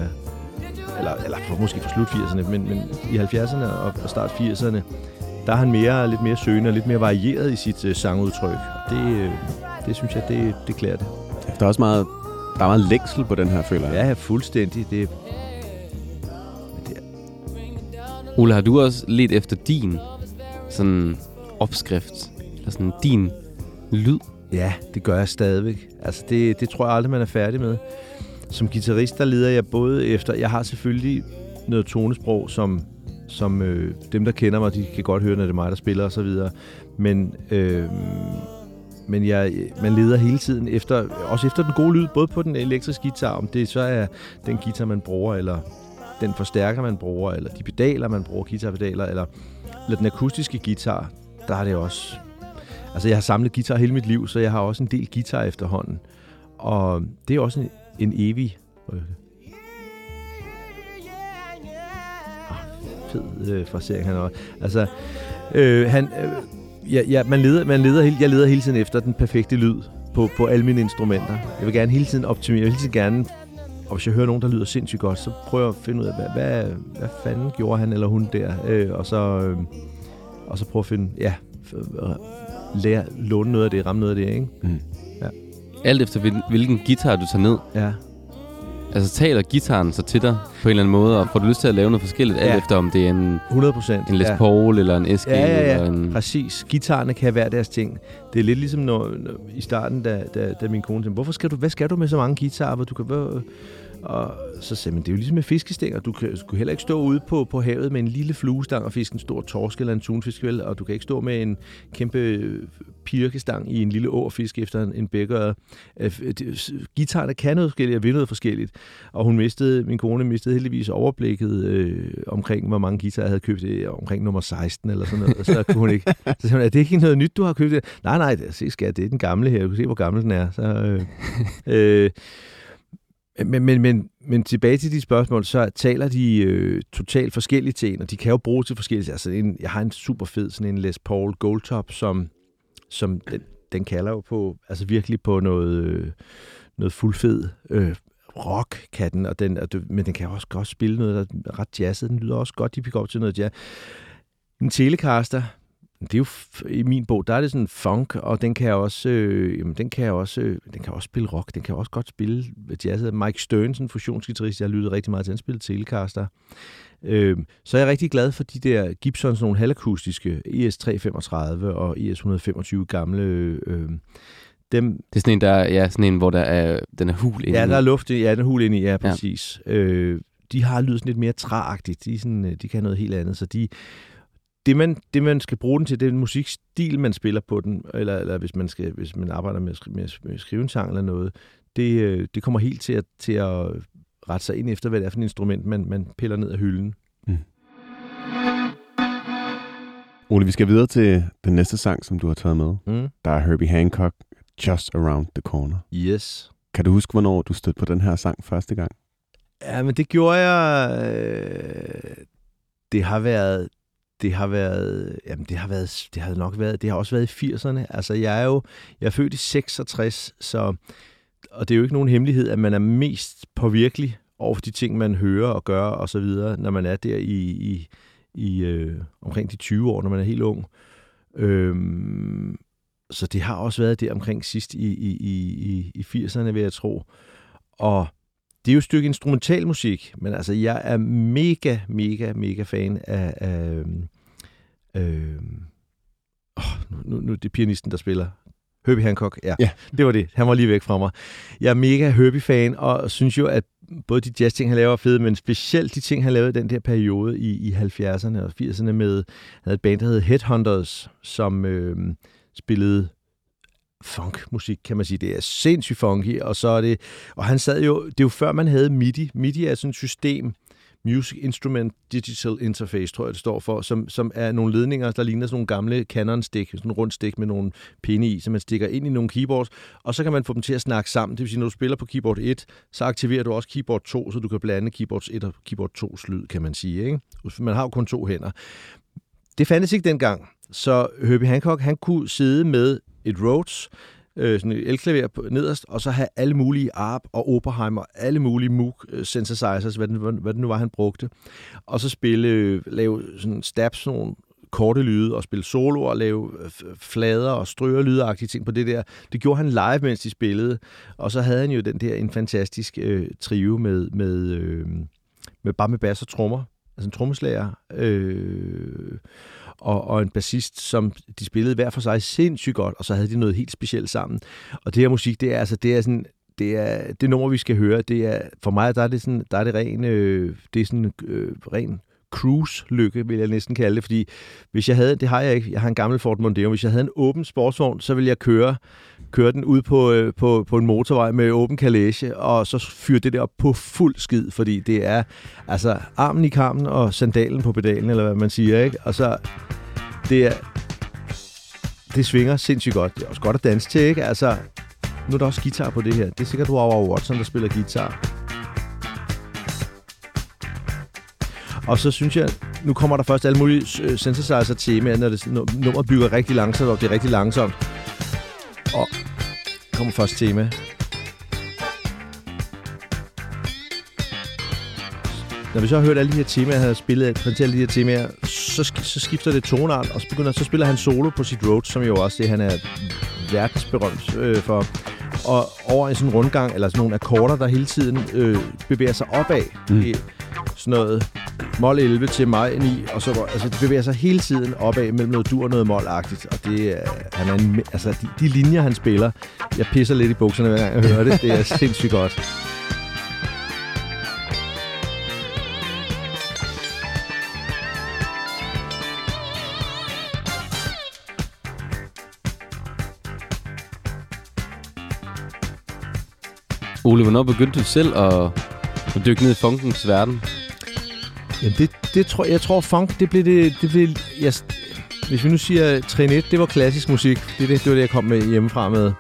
eller, eller for, måske fra slut 80'erne, men, men i 70'erne og, og start 80'erne, der er han mere, lidt mere søgende og lidt mere varieret i sit øh, sangudtryk. Og det, øh, det synes jeg, det, det klæder det. Der er også meget, der er meget længsel på den her, føler jeg. Ja, fuldstændig. Det, Ole, har du også let efter din sådan opskrift, eller sådan din lyd? Ja, det gør jeg stadigvæk. Altså, det, det tror jeg aldrig, man er færdig med. Som guitarist, der leder jeg både efter... Jeg har selvfølgelig noget tonesprog, som, som øh, dem, der kender mig, de kan godt høre, når det er mig, der spiller osv. Men, øh, men jeg, man leder hele tiden efter, også efter den gode lyd, både på den elektriske guitar, om det så er den guitar, man bruger, eller den forstærker, man bruger, eller de pedaler, man bruger, guitarpedaler, eller, eller den akustiske guitar, der er det også Altså, jeg har samlet guitar hele mit liv, så jeg har også en del guitar efterhånden. Og det er også en, en evig... Øh, ah, fed øh, frasering han også. Altså, øh, han... Øh, ja, ja, man leder, man leder jeg leder hele tiden efter den perfekte lyd på, på alle mine instrumenter. Jeg vil gerne hele tiden optimere. Jeg vil hele tiden gerne og hvis jeg hører nogen, der lyder sindssygt godt, så prøver jeg at finde ud af, hvad, hvad, hvad fanden gjorde han eller hun der? Øh, og, så, øh, og så prøve at finde, ja, lære, låne noget af det, ramme noget af det, ikke? Mm. Ja. Alt efter hvil- hvilken guitar du tager ned. Ja. Altså taler gitaren så til dig på en eller anden måde, og får du lyst til at lave noget forskelligt, alt Ja. efter om det er en, 100 procent. en Les ja. Paul eller en SG Ja, ja, ja. eller en... Præcis. Gitarerne kan være deres ting. Det er lidt ligesom når, når i starten, da, da, da min kone sagde, hvorfor skal du, hvad skal du med så mange guitarer, hvor du kan... Hvor, og så sagde man, det er jo ligesom med fiskestænger. Du kan, du kan heller ikke stå ude på, på havet med en lille fluestang og fiske en stor torsk eller en tunfisk, vel? Og du kan ikke stå med en kæmpe pirkestang i en lille årfisk efter en, en bækker. Gitarerne kan noget forskelligt og vil noget forskelligt. Og hun mistede, min kone mistede heldigvis overblikket øh, omkring, hvor mange guitarer jeg havde købt. Øh, omkring nummer 16 eller sådan noget. Og så kunne hun ikke... Så sagde hun, er det ikke noget nyt, du har købt? Nej, nej, det, se skat, det er den gamle her. Du kan se, hvor gammel den er. Så, øh, øh, Øh, men, men, men, men tilbage til de spørgsmål, så taler de øh, totalt forskelligt til en, og de kan jo bruges til forskellige. Altså, en, jeg har en super fed, sådan en Les Paul Goldtop, som, som den, den kalder jo på, altså virkelig på noget, øh, noget fuldfed øh, rock, kan den, og den, og det, men den kan også godt spille noget, der er ret jazzet. Den lyder også godt, de picker op til noget jazz. En Telecaster, det er jo i min bog, der er det sådan funk, og den kan også, øh, jamen, den kan også, øh, den kan også spille rock, den kan også godt spille jazz. Mike Stern, sådan en fusionsgitarrist, jeg har lyttet rigtig meget til, han spillede Telecaster. Øh, så er jeg rigtig glad for de der Gibsons nogle halvakustiske ES335 og ES125 gamle øh, dem, Det er sådan en, der, ja, sådan en, hvor der er, den er hul inde Ja, der er luft i. Ja, den er hul ind i. Ja, præcis. Ja. Øh, de har lydet sådan lidt mere træagtigt. De, sådan, øh, de kan noget helt andet. Så de, det, man, det, man skal bruge den til, det er den musikstil, man spiller på den. Eller, eller hvis, man skal, hvis man arbejder med, med, med at skrive en sang eller noget. Det, øh, det kommer helt til at, til at rette sig ind efter, hvad det er for et instrument, man, man piller ned af hylden. Ole, vi skal videre til den næste sang, som du har taget med. Mm. Der er Herbie Hancock, Just Around the Corner. Yes. Kan du huske, hvornår du stødte på den her sang første gang? Ja, men det gjorde jeg... Øh, det har været... Det har været... Jamen, det har været... Det har nok været... Det har også været i 80'erne. Altså, jeg er jo... Jeg er født i 66, så... Og det er jo ikke nogen hemmelighed, at man er mest påvirkelig over de ting, man hører og gør og så videre, når man er der i, i, i øh, omkring de 20 år, når man er helt ung. Øhm, så det har også været der omkring sidst i, i, i, i 80'erne, vil jeg tro. Og det er jo et stykke instrumentalmusik, men altså, jeg er mega, mega, mega fan af... af øh, oh, nu, nu, det er pianisten, der spiller. Herbie Hancock, ja. Ja. Det var det. Han var lige væk fra mig. Jeg er mega Herbie-fan, og synes jo, at både de jazz-ting, han laver, er fede, men specielt de ting, han lavede i den der periode i, i 70'erne og 80'erne med, han havde et band, der hed Headhunters, som øh, spillede funkmusik, kan man sige. Det er sindssygt funky, og så er det... Og han sad jo... Det er jo før, man havde MIDI. MIDI er sådan et system, Music Instrument Digital Interface, tror jeg, det står for, som, som er nogle ledninger, der ligner sådan nogle gamle Canon-stik, sådan en rund stik med nogle pinde i, som man stikker ind i nogle keyboards, og så kan man få dem til at snakke sammen. Det vil sige, når du spiller på keyboard 1, så aktiverer du også keyboard 2, så du kan blande keyboards 1 og keyboard 2's lyd, kan man sige. Ikke? Man har jo kun to hænder. Det fandtes ikke dengang, så Herbie Hancock, han kunne sidde med et Rhodes, øh, sådan et elklaver nederst, og så have alle mulige ARP og Oberheimer, alle mulige Moog øh, synthesizers, hvad det, hvad, det nu var, han brugte. Og så spille, øh, lave sådan stabs, sådan nogle korte lyde, og spille soloer, og lave øh, flader og strøger lydagtige ting på det der. Det gjorde han live, mens de spillede. Og så havde han jo den der en fantastisk øh, trio med, med, øh, med bare med bass og trommer. Altså en trommeslager. Øh, og, og en bassist, som de spillede hver for sig sindssygt godt, og så havde de noget helt specielt sammen. Og det her musik, det er altså, det er sådan, det er det nummer, vi skal høre. Det er, for mig, der er det sådan, der er det ren, øh, det er sådan øh, ren cruise-lykke, vil jeg næsten kalde det, fordi hvis jeg havde, det har jeg ikke, jeg har en gammel Ford Mondeo, hvis jeg havde en åben sportsvogn, så ville jeg køre, køre den ud på, øh, på, på en motorvej med åben kalæge, og så fyre det der op på fuld skid, fordi det er altså armen i kammen og sandalen på pedalen, eller hvad man siger, ikke? Og så, det er, det svinger sindssygt godt. Det er også godt at danse til, ikke? Altså, nu er der også guitar på det her. Det er sikkert Wawa Watson, der spiller guitar. Og så synes jeg, nu kommer der først alle mulige øh, synthesizer-temaer, når det, når bygger rigtig langsomt, og det er rigtig langsomt. Og kommer først tema. Når vi så har hørt alle de her temaer, har spillet, præsenteret alle de her temaer, så, så skifter det tonart, og så, begynder, så spiller han solo på sit Rhodes, som jo også det, han er verdensberømt øh, for. Og over en sådan rundgang, eller sådan nogle akkorder, der hele tiden øh, bevæger sig opad. Mm. Sådan noget mol 11 til maj 9, og så altså, det bevæger sig hele tiden opad mellem noget dur og noget mol-agtigt. Og det er, han er en, altså, de, de linjer, han spiller, jeg pisser lidt i bukserne, hver gang jeg hører det. Det er sindssygt godt. Ole, hvornår begyndte du selv at, og dykke ned i funkens verden? Jamen det, det tror, jeg tror funk, det blev det, det blev, jeg, hvis vi nu siger trin 1, det var klassisk musik. Det, det, det var det, jeg kom med hjemmefra med.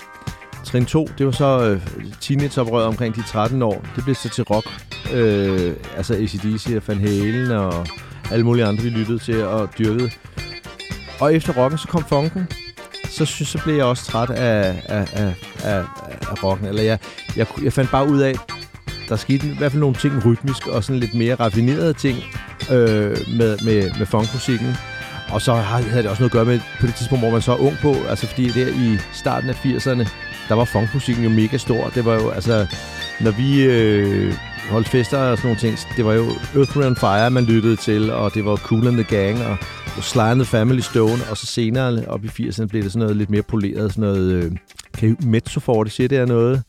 Trin 2, det var så øh, teenageoprøret omkring de 13 år. Det blev så til rock. Øh, altså ACDC og Van Halen og alle mulige andre, vi lyttede til og dyrkede. Og efter rocken, så kom funken. Så, synes, så blev jeg også træt af, af, af, af, af rocken. Eller jeg, jeg, jeg fandt bare ud af, der skete i hvert fald nogle ting rytmisk og sådan lidt mere raffinerede ting øh, med, med, med funkmusikken. Og så havde det også noget at gøre med på det tidspunkt, hvor man så er ung på. Altså fordi der i starten af 80'erne, der var funkmusikken jo mega stor. Det var jo altså, når vi øh, holdt fester og sådan nogle ting, det var jo Earth, Wind Fire, man lyttede til, og det var Cool and the Gang, og Sly and the Family Stone, og så senere op i 80'erne blev det sådan noget lidt mere poleret, sådan noget, øh, kan I, Mezzo for det, siger det er noget?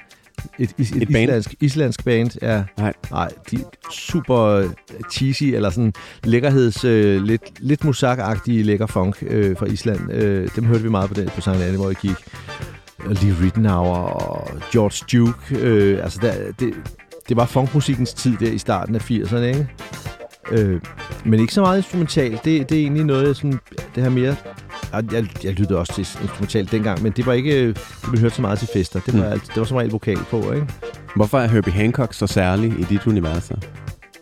Et, et, et, Et band? islandsk, islandsk band, ja. Nej. Nej, de er super øh, cheesy, eller sådan lækkerheds, øh, lidt, lidt musak-agtige lækker funk øh, fra Island. Øh, dem hørte vi meget på den på Sankt Anne, hvor jeg gik. Og Lee Rittenauer og George Duke. Øh, altså, der, det, det var funkmusikkens tid der i starten af 80'erne, ikke? Øh, men ikke så meget instrumentalt. Det, det er egentlig noget, jeg sådan, det her mere... Jeg, jeg, jeg lyttede også til instrumentalt dengang, men det var ikke... Det blev hørt så meget til fester. Det var, Mm. det var som regel vokal på, ikke? Hvorfor er Herbie Hancock så særlig i dit univers?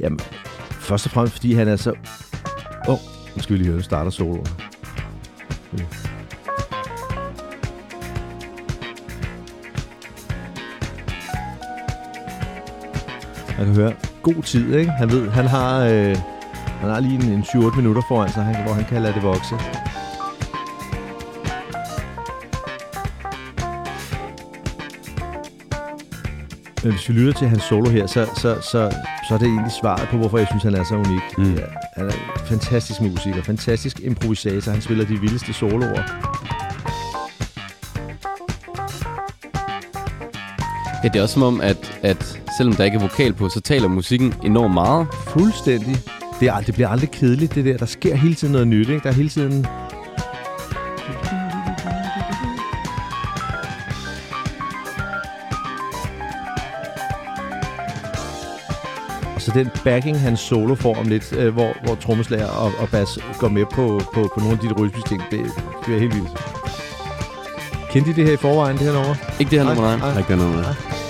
Jamen, først og fremmest, fordi han er så... Åh, oh, nu skal vi lige høre, starter soloen. Okay. Man kan høre, god tid, ikke? Han ved, han har, øh, han har lige en, en 7-8 minutter foran sig, han, hvor han kan lade det vokse. Hvis vi lytter til hans solo her, så, så, så, så er det egentlig svaret på, hvorfor jeg synes, han er så unik. Mm. Ja, han er fantastisk musiker, fantastisk improvisator. Han spiller de vildeste soloer. Ja, det er også som om, at, at selvom der ikke er vokal på, så taler musikken enormt meget. Fuldstændig. Det, er, det bliver aldrig kedeligt, det der. Der sker hele tiden noget nyt, ikke? Der er hele tiden... Og så den backing, han solo får om lidt, øh, hvor, hvor trommeslager og, og bass går med på, på, på nogle af de rytmiske ting, det, det er helt vildt. Kendte I det her i forvejen, det her nummer? Ikke det her nummer, nej. Ikke noget med.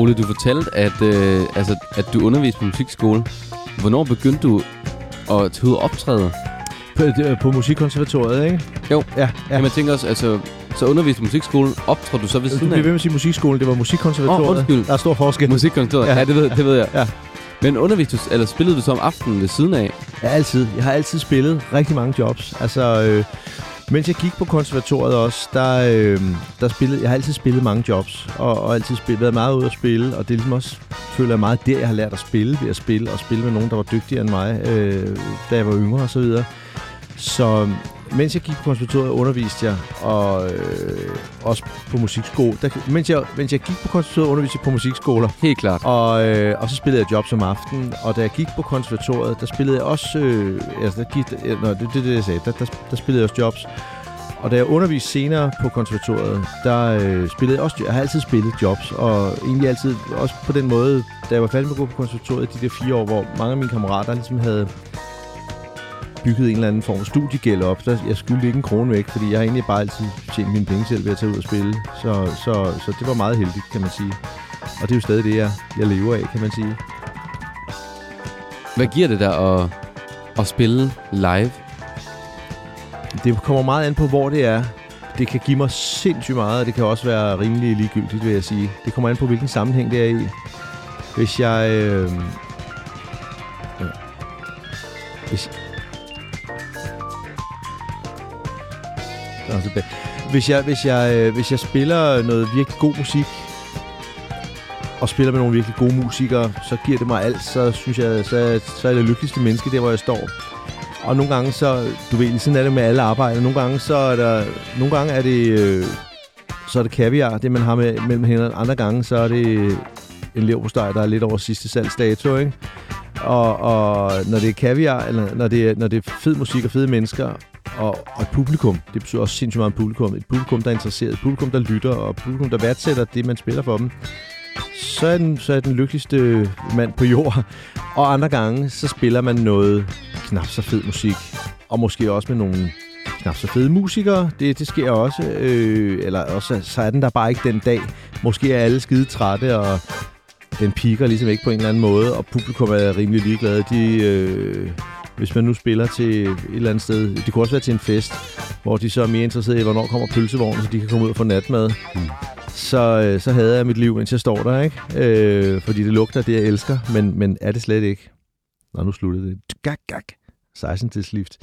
Ole, du fortalte, at, øh, altså, at du underviste på musikskole. Hvornår begyndte du at tage ud og optræde? På, på Musikkonservatoriet, ikke? Jo. Ja, ja. Jamen, jeg tænker også, altså, så underviste du musikskolen. Optrådte du så ved Du siden bliver af? ved med at sige musikskolen, det var Musikkonservatoriet. Åh, undskyld. Der er stor forskel. Musikkontoret? Ja. Ja, det ved, det ved jeg. Ja. Men underviste du, eller spillede du så om aftenen ved siden af? Ja, altid. Jeg har altid spillet rigtig mange jobs. Altså, øh, mens jeg gik på konservatoriet også, der, øh, der spillede, jeg har altid spillet mange jobs, og, og altid spillet, været meget ude at spille, og det er ligesom også, føler jeg meget der, jeg har lært at spille, ved at spille, og spille med nogen, der var dygtigere end mig, øh, da jeg var yngre og så videre. Så mens jeg gik på konservatoriet, underviste jeg, og øh, også på musikskole. Der, mens, jeg, mens jeg gik på konservatoriet, underviste jeg på musikskoler. Helt klart. Og, øh, og så spillede jeg jobs om aftenen, og da jeg gik på konservatoriet, der spillede jeg også... Øh, altså, der gik, øh, nå, det er det, det, jeg sagde. Der, der, der spillede jeg også jobs. Og da jeg underviste senere på konservatoriet, der øh, spillede jeg også... Jeg har altid spillet jobs, og egentlig altid også på den måde, da jeg var færdig med at gå på konservatoriet de der fire år, hvor mange af mine kammerater ligesom havde bygget en eller anden form for studiegæld op. Der, jeg skyldte ikke en krone væk, fordi jeg har egentlig bare altid tjent mine penge selv ved at tage ud og spille. Så, så, så det var meget heldigt, kan man sige. Og det er jo stadig det, jeg, jeg lever af, kan man sige. Hvad giver det der at, at spille live? Det kommer meget an på, hvor det er. Det kan give mig sindssygt meget, og det kan også være rimelig ligegyldigt, vil jeg sige. Det kommer an på, hvilken sammenhæng det er i. Hvis jeg... Øh. Hvis, Nå, tilbage. Hvis jeg, hvis, jeg, øh, hvis jeg spiller noget virkelig god musik, og spiller med nogle virkelig gode musikere, så giver det mig alt. Så synes jeg, så, så er det lykkeligste menneske, der hvor jeg står. Og nogle gange så, du ved, sådan er det med alle arbejder. Nogle gange så er der, nogle gange er det, øh, så er det kaviar, det man har med, mellem hænderne. Andre gange så er det en leverpostej, der er lidt over sidste salgsdato, ikke? Og, og når det er kaviar, eller når det er, når det er fed musik og fede mennesker, og, og et publikum, det betyder også sindssygt meget publikum. Et publikum, der er interesseret, et publikum, der lytter, og et publikum, der værdsætter det, man spiller for dem. Så er, den, så er den lykkeligste mand på jord. Og andre gange, så spiller man noget knap så fed musik. Og måske også med nogle knap så fede musikere. Det, det sker også. Øh, eller også, så er den der bare ikke den dag. Måske er alle skide trætte, og den piker ligesom ikke på en eller anden måde. Og publikum er rimelig ligeglade. De, øh, hvis man nu spiller til et eller andet sted, det kunne også være til en fest, hvor de så er mere interesserede i, hvornår kommer pølsevognen, så de kan komme ud og få natmad. Mm. Så, øh, så havde jeg mit liv, mens jeg står der, ikke? Øh, fordi det lugter det, jeg elsker, men, men er det slet ikke. Nå, nu sluttede det. Gak, gak. 16 til slift.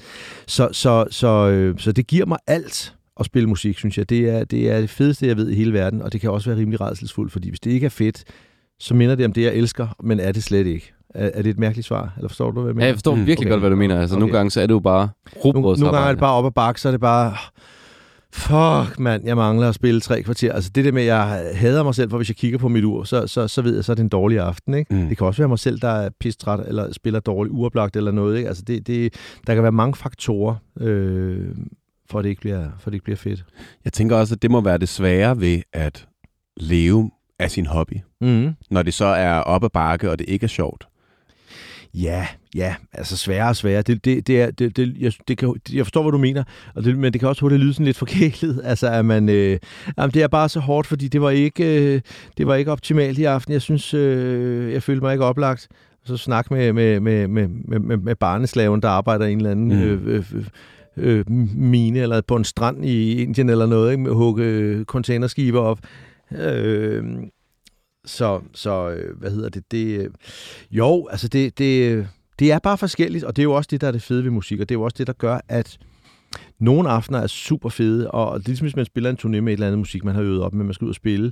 Så, så, så, øh, så det giver mig alt at spille musik, synes jeg. Det er, det er det fedeste, jeg ved i hele verden, og det kan også være rimelig redselsfuldt, fordi hvis det ikke er fedt, så minder det om det, jeg elsker, men er det slet ikke. Er, er det et mærkeligt svar? Eller forstår du, hvad jeg mener? Ja, jeg forstår Mm, virkelig okay. godt, hvad du mener. Altså, okay. Nogle gange så er det jo bare Nogle, nogle gange er det rugbrødsarbejde. bare op ad bakke, så er det bare... Fuck, mand, jeg mangler at spille tre kvarter. Altså det der med, at jeg hader mig selv, for hvis jeg kigger på mit ur, så, så, så ved jeg, så er det en dårlig aften. Ikke? Mm. Det kan også være mig selv, der er pistræt, eller spiller dårligt, uoplagt eller noget. Ikke? Altså det, det, der kan være mange faktorer, øh, for, at det ikke bliver, for at det ikke bliver fedt. Jeg tænker også, at det må være det svære ved at leve af sin hobby. Mm. Når det så er op ad bakke, og det ikke er sjovt. Ja, ja, altså sværere og sværere. Det, det, det er, det, det, jeg, det kan, jeg forstår, hvad du mener, og det, men det kan også hurtigt lyde sådan lidt forkælet. Altså, at man, øh, jamen, det er bare så hårdt, fordi det var ikke, øh, det var ikke optimalt i aften. Jeg synes, øh, jeg følte mig ikke oplagt. Så snak med, med, med, med, med, med barneslaven, der arbejder i en eller anden... Mm. Øh, øh, øh, mine, eller på en strand i Indien eller noget, ikke? med at hugge containerskibe op. Øh, så, så øh, hvad hedder det? det øh, jo, altså det, det, det er bare forskelligt, og det er jo også det, der er det fede ved musik, og det er jo også det, der gør, at nogle aftener er super fede, og det er ligesom hvis man spiller en turné med et eller andet musik, man har øvet op med, man skal ud og spille.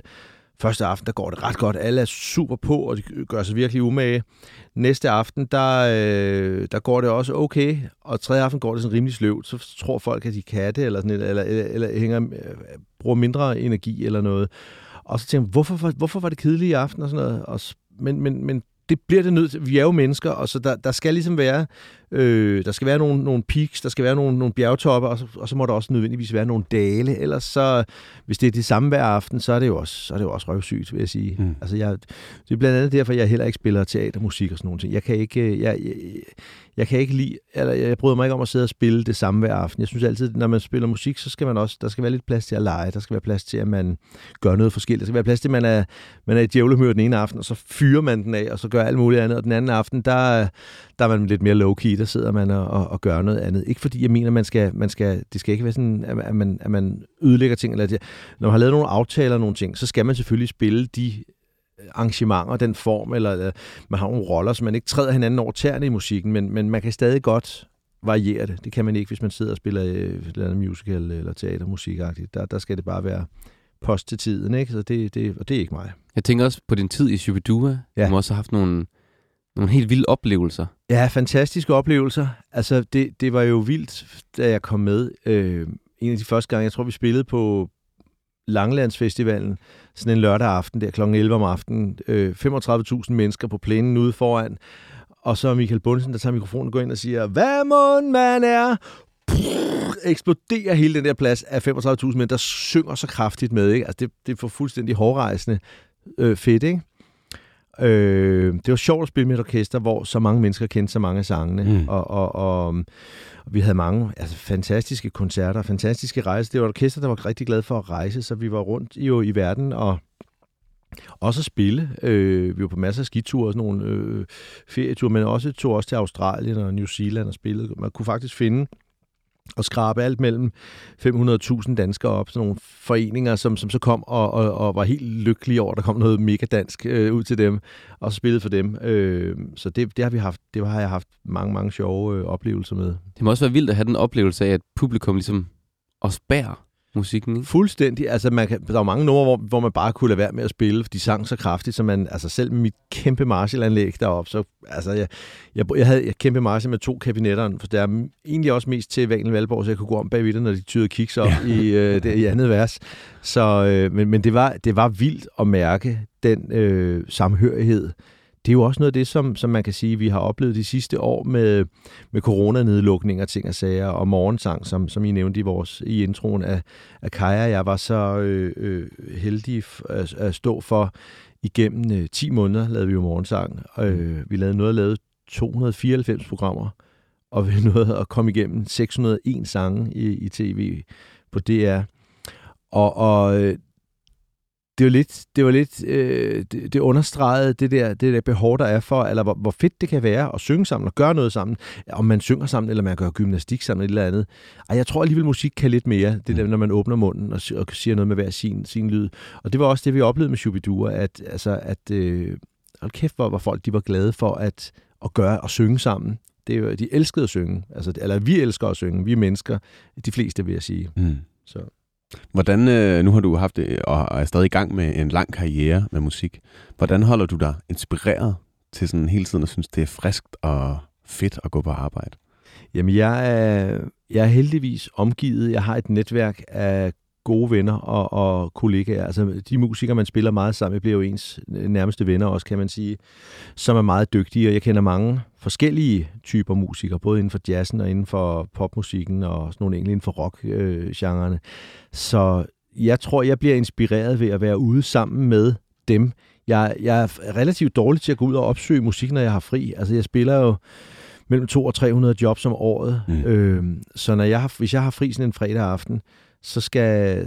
Første aften, der går det ret godt. Alle er super på, og de gør sig virkelig umage. Næste aften, der, øh, der går det også okay, og tredje aften går det sådan rimelig sløvt. Så tror folk, at de kan det, eller, sådan, eller, eller, eller hænger, øh, bruger mindre energi eller noget. Og så tænker jeg, hvorfor, hvorfor var det kedeligt i aften og sådan noget? Og, men, men, men det bliver det nødt til. Vi er jo mennesker, og så der, der skal ligesom være, øh, der skal være nogle, nogle peaks, der skal være nogle, nogle bjergtoppe, og så, og så må der også nødvendigvis være nogle dale. Ellers så, hvis det er det samme hver aften, så er det jo også, så er det jo også røvsygt, vil jeg sige. Mm. Altså jeg, det er blandt andet derfor, jeg heller ikke spiller teatermusik og sådan nogle ting. Jeg kan ikke, øh, jeg, jeg, jeg kan ikke lide, eller jeg bryder mig ikke om at sidde og spille det samme hver aften. Jeg synes altid, når man spiller musik, så skal man også, der skal være lidt plads til at lege, der skal være plads til, at man gør noget forskelligt. Der skal være plads til, at man er, man er i djævlemør den ene aften, og så fyrer man den af, og så gør alt muligt andet. Og den anden aften, der, der er man lidt mere low-key, der sidder man og, og, og gør noget andet. Ikke fordi jeg mener, man skal, man skal, det skal ikke være sådan, at man, at man ødelægger ting. Eller det. Når man har lavet nogle aftaler og nogle ting, så skal man selvfølgelig spille de arrangementer, den form, eller man har nogle roller, så man ikke træder hinanden over tæerne i musikken, men, men man kan stadig godt variere det. Det kan man ikke, hvis man sidder og spiller øh, et eller andet musical eller teatermusik. Der, der skal det bare være post til tiden, ikke? Så det, det, og det er ikke mig. Jeg tænker også på din tid i Shubidua. Ja. Du har også haft nogle, nogle helt vilde oplevelser. Ja, fantastiske oplevelser. Altså, det, det var jo vildt, da jeg kom med. Øh, en af de første gange, jeg tror, vi spillede på, Langlandsfestivalen, sådan en lørdag aften der kl. 11 om aftenen. Øh, 35.000 mennesker på plænen ude foran. Og så Michael Bundsen, der tager mikrofonen og går ind og siger, hvad mund man er? Eksploderer hele den der plads af 35.000 mennesker, der synger så kraftigt med. Ikke? Altså det, det får fuldstændig hårdrejsende øh, fedt, ikke? Øh, det var sjovt at spille med et orkester, hvor så mange mennesker kendte så mange af sangene. Mm. Og, og, og, og vi havde mange altså, fantastiske koncerter, fantastiske rejser. Det var et orkester, der var rigtig glad for at rejse, så vi var rundt jo i verden og også at spille. Øh, vi var på masser af skiture og sådan nogle øh, ferieture, men også tog også til Australien og New Zealand og spillede. Man kunne faktisk finde og skrabe alt mellem 500.000 danskere op, sådan nogle foreninger, som, som så kom og, og, og var helt lykkelige over, at der kom noget mega dansk øh, ud til dem, og spillede for dem. Øh, så det, det, har vi haft, det har jeg haft mange, mange sjove øh, oplevelser med. Det må også være vildt at have den oplevelse af, at publikum ligesom også bærer musikken, ikke? Fuldstændig. Altså, man kan, der er mange numre, hvor, hvor man bare kunne lade være med at spille, for de sang så kraftigt, så man, altså selv med mit kæmpe Marshall-anlæg deroppe, så, altså, jeg, jeg, jeg havde et kæmpe Marshall med to kabinetter, for det er egentlig også mest til Valen Valborg, så jeg kunne gå om bagved det, når de tyder kiks op ja. i, øh, det, i andet vers. Så, øh, men, men det, var, det var vildt at mærke den øh, samhørighed, det er jo også noget af det, som, som man kan sige, vi har oplevet de sidste år med, med coronanedlukninger, ting og sager, og morgensang, som, som I nævnte i, vores, i introen af, af Kaja. Jeg var så øh, øh, heldig at, at stå for igennem øh, 10 måneder, lavede vi jo morgensang. Øh, vi lavede noget, lavede 294 programmer, og vi nåede at komme igennem 601 sange i, i tv på DR. Og, og øh, det var lidt, det, var lidt øh, det, det understregede det der, det der behov, der er for, eller hvor, hvor fedt det kan være at synge sammen og gøre noget sammen. Om man synger sammen, eller man gør gymnastik sammen, eller eller andet. Ej, jeg tror alligevel, musik kan lidt mere, det der, når man åbner munden og, og siger noget med hver sin, sin lyd. Og det var også det, vi oplevede med Shubidua, at, altså, at øh, hold kæft, hvor, hvor folk de var glade for at, at gøre og synge sammen. Det er de elskede at synge. Altså, eller vi elsker at synge. Vi er mennesker. De fleste, vil jeg sige. Mm. Så. Hvordan, øh, nu har du haft det, og er stadig i gang med en lang karriere med musik. Hvordan holder du dig inspireret til sådan hele tiden at synes, det er friskt og fedt at gå på arbejde? Jamen, jeg er, jeg er heldigvis omgivet. Jeg har et netværk af gode venner og, og kollegaer. Altså de musikere, man spiller meget sammen med, bliver jo ens nærmeste venner også, kan man sige, som er meget dygtige. Og jeg kender mange forskellige typer musikere, både inden for jazzen og inden for popmusikken og sådan nogle inden for rock-genrerne. Så jeg tror, jeg bliver inspireret ved at være ude sammen med dem jeg, jeg er relativt dårlig til at gå ud og opsøge musik, når jeg har fri. Altså, jeg spiller jo mellem 200 og 300 jobs om året. Mm. Øhm, så når jeg har, hvis jeg har fri sådan en fredag aften, så skal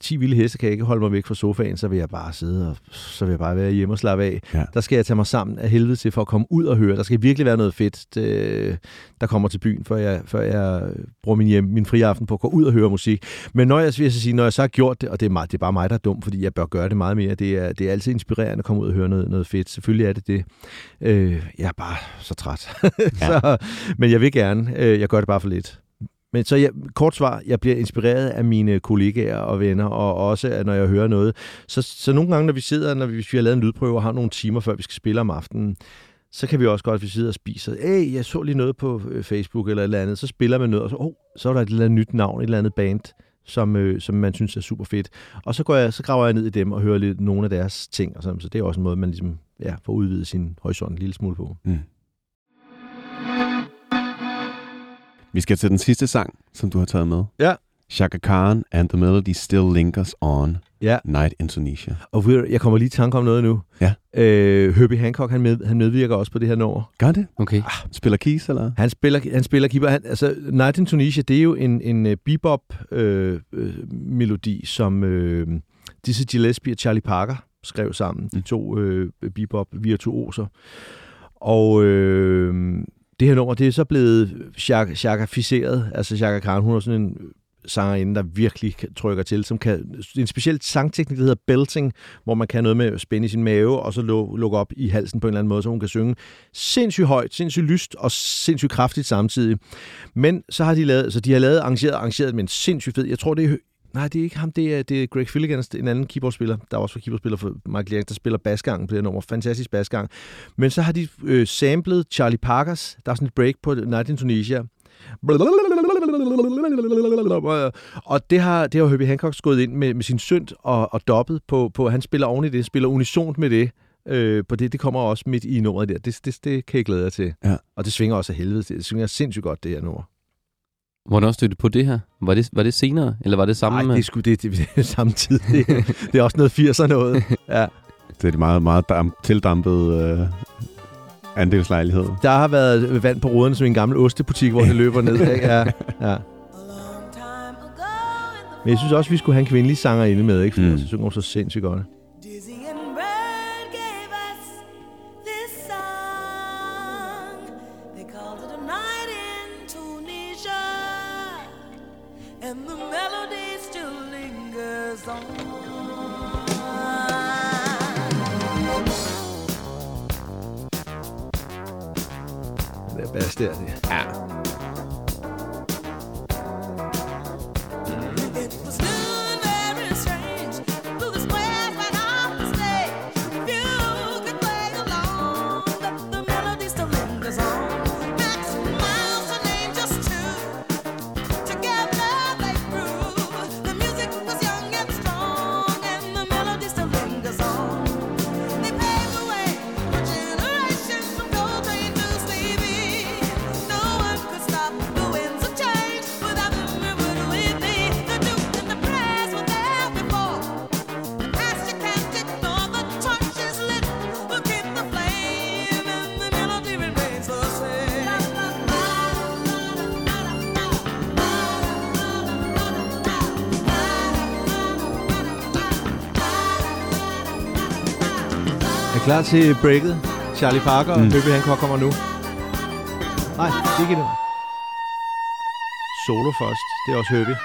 10 vilde heste kan jeg ikke holde mig væk fra sofaen, så vil jeg bare sidde og så vil jeg bare være hjemme og slappe af. Ja. Der skal jeg tage mig sammen af helvede til for at komme ud og høre. Der skal virkelig være noget fedt, det, der kommer til byen, før jeg, før jeg bruger min, hjem, min frie aften på at gå ud og høre musik. Men når jeg, vil sige, når jeg så har gjort det, og det er, meget, det er bare mig, der er dum, fordi jeg bør gøre det meget mere, det er, det er altid inspirerende at komme ud og høre noget, noget fedt. Selvfølgelig er det det. Øh, jeg er bare så træt. Ja. så, men jeg vil gerne. Øh, jeg gør det bare for lidt. Men så jeg, kort svar, jeg bliver inspireret af mine kollegaer og venner, og også at når jeg hører noget. Så, så nogle gange, når vi sidder, når vi, hvis vi har lavet en lydprøve og har nogle timer, før vi skal spille om aftenen, så kan vi også godt, hvis vi sidder og spiser, hey, jeg så lige noget på øh, Facebook eller et eller andet, så spiller man noget, og så, oh, så er der et eller andet nyt navn, et eller andet band, som, øh, som man synes er super fedt. Og så, går jeg, så graver jeg ned i dem og hører lidt nogle af deres ting, og sådan, så det er også en måde, man ligesom, ja, får udvidet sin horisont en lille smule på. Mm. Vi skal til den sidste sang, som du har taget med. Ja. Shaka Khan and the Melody Still Lingers On. Ja. Night in Tunisia. Og ved jeg kommer lige i tanke om noget nu. Ja. Øh, Herbie Hancock, han, med, han medvirker også på det her nummer. Gør det? Okay. Spiller keys, eller? Han spiller, han spiller keeper. Han, altså, Night in Tunisia, det er jo en, en øh, bebop-melodi, øh, som øh, Dizzy Gillespie og Charlie Parker skrev sammen. De to øh, bebop-virtuoser. Og øh, det her nummer, det er så blevet shaka-ficeret. Altså Chaka Khan, hun er sådan en sangerinde, der virkelig trykker til, som kan, en speciel sangteknik, der hedder belting, hvor man kan noget med at spænde i sin mave, og så lukke op i halsen på en eller anden måde, så hun kan synge sindssygt højt, sindssygt lyst og sindssygt kraftigt samtidig. Men så har de lavet, så de har lavet arrangeret, arrangeret med en sindssygt fed, jeg tror det er Nej, det er ikke ham. Det er, det er Greg Filligan, en anden keyboardspiller. Der er også keyboardspiller for Michael Jackson, der spiller basgangen på det her nummer. Fantastisk basgang. Men så har de øh, samlet Charlie Parkers. Der er sådan et break på Night in Tunisia. Og det har, det har Herbie Hancock gået ind med, med sin synd og, og dobbet på, på, han spiller oven i det, spiller unisont med det. Øh, på det, det kommer også midt i nummeret der. Det, det, det kan jeg glæde jer til. Ja. Og det svinger også af helvede til. Det svinger sindssygt godt, det her nummer. Hvornår stødte du på det her? Var det, var det senere, eller var det samme? Nej, det er sgu det, det, det er samme tid. Det, det er også noget 80'er noget. Ja. Det er det meget, meget damp, tildampet øh, andelslejlighed. Der har været vand på ruderne som en gammel ostebutik, hvor det løber ned. Ikke? Ja, ja. Men jeg synes også, vi skulle have en kvindelig sanger inde med, ikke? For Mm. så synger hun så sindssygt godt. Det er bass der. Det. Ja. Klar til breaket? Charlie Parker og Mm. mm. Herbie Hancock kommer nu. Nej, det er ikke det. Solo først. Det er også Herbie.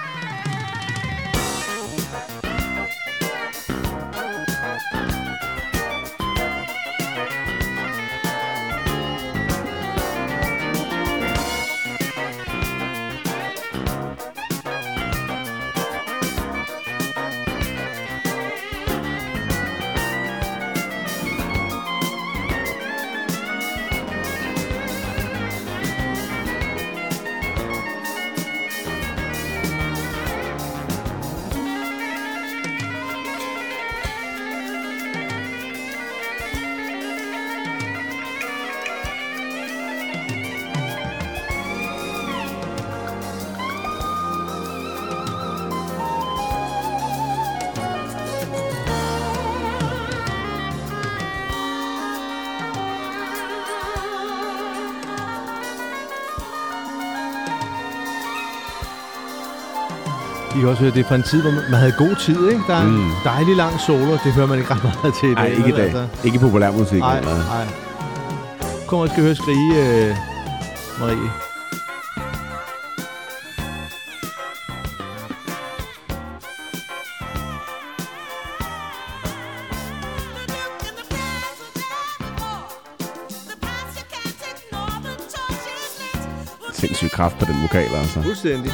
I kan også høre, det er fra en tid, hvor man havde god tid, ikke? Der er Mm. en dejlig lang solo, det hører man ikke ret meget til i Nej, dag. ikke i dag. Ikke populærmusik. Nej, eller- nej. Kom og skal høre skrige, øh, Marie. Sindssyg kraft på den vokal, altså. Fuldstændig.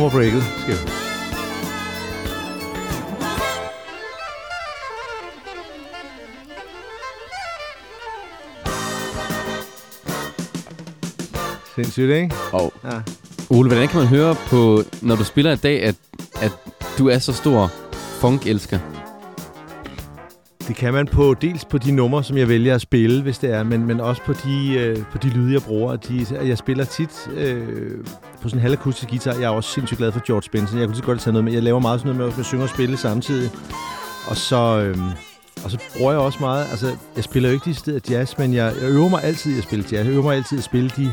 Nu kommer breaket. Skal vi. Sindssygt, ikke? Og Ja. Ole, hvordan kan man høre på, når du spiller i dag, at, at du er så stor funk-elsker? Det kan man på dels på de numre, som jeg vælger at spille, hvis det er, men, men også på de, øh, på de lyde, jeg bruger. De, jeg spiller tit øh, på sådan en halvakustisk guitar. Jeg er også sindssygt glad for George Benson. Jeg kunne så godt tage noget med. Jeg laver meget sådan noget med at synge og spille samtidig. Og så, øh, og så bruger jeg også meget... Altså, jeg spiller jo ikke de steder jazz, men jeg, jeg øver mig altid i at spille jazz. Jeg øver mig altid at spille de...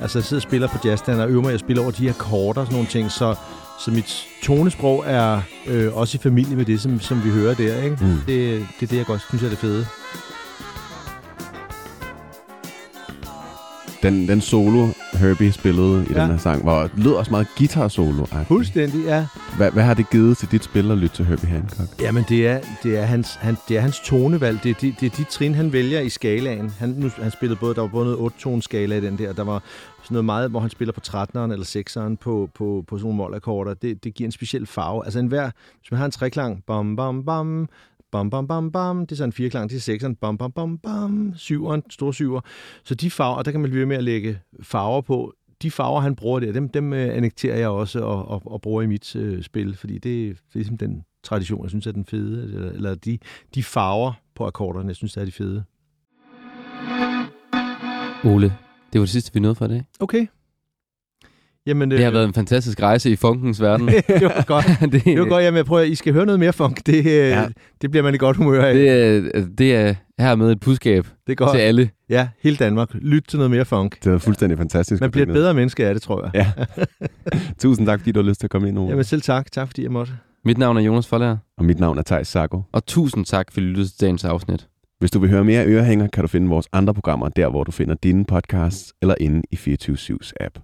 Altså, jeg sidder og spiller på jazzstand og øver mig at spille over de akkorder og sådan nogle ting, så, så mit tonesprog er øh, også i familie med det, som, som vi hører der, ikke? Mm. Det, det er det, jeg godt synes er det fede. den, den solo, Herbie spillede i Ja. den her sang, var, lød også meget guitar-solo. Fuldstændig, ja. Hvad, hvad har det givet til dit spil at lytte til Herbie Hancock? Jamen, det er, det er, hans, han, det er hans tonevalg. Det er, de, det er de trin, han vælger i skalaen. Han, nu, han spillede både, der var både noget 8-tone-skala i den der. Der var sådan noget meget, hvor han spiller på 13'eren eller 6'eren på, på, på sådan nogle målakkorder. Det, det giver en speciel farve. Altså en hver, hvis man har en treklang, bam, bam, bam, bam, bam, bam, bam, det er så en fireklang, er sekseren, bam, bam, bam, bam, syveren, store syver. Så de farver, der kan man blive med at lægge farver på. De farver, han bruger der, dem, dem øh, annekterer jeg også og, og, og bruger i mit øh, spil, fordi det, det er ligesom den tradition, jeg synes er den fede, eller, eller de, de farver på akkorderne, jeg synes er de fede. Ole, det var det sidste, vi nåede for i dag. Okay. Jamen, Det har været en fantastisk rejse i funkens verden. det var godt. det, Det var godt, jamen, jeg prøver, I skal høre noget mere funk. Det, ja. Ja. det bliver man i godt humør af. det, Det, er, det er hermed et budskab det er godt. til alle. Ja, hele Danmark. Lyt til noget mere funk. Det var fuldstændig fantastisk. Man at bliver et bedre menneske af det, tror jeg. Ja. Tusind tak, fordi du har lyst til at komme ind, Ole. Jamen selv tak. Tak fordi jeg måtte. Mit navn er Jonas Forlager, Og mit navn er Thijs Sarko. og tusind tak, fordi du lyttede til dagens afsnit. Hvis du vil høre mere ørehænger, kan du finde vores andre programmer der, hvor du finder dine podcasts, eller inde i 24-7's app.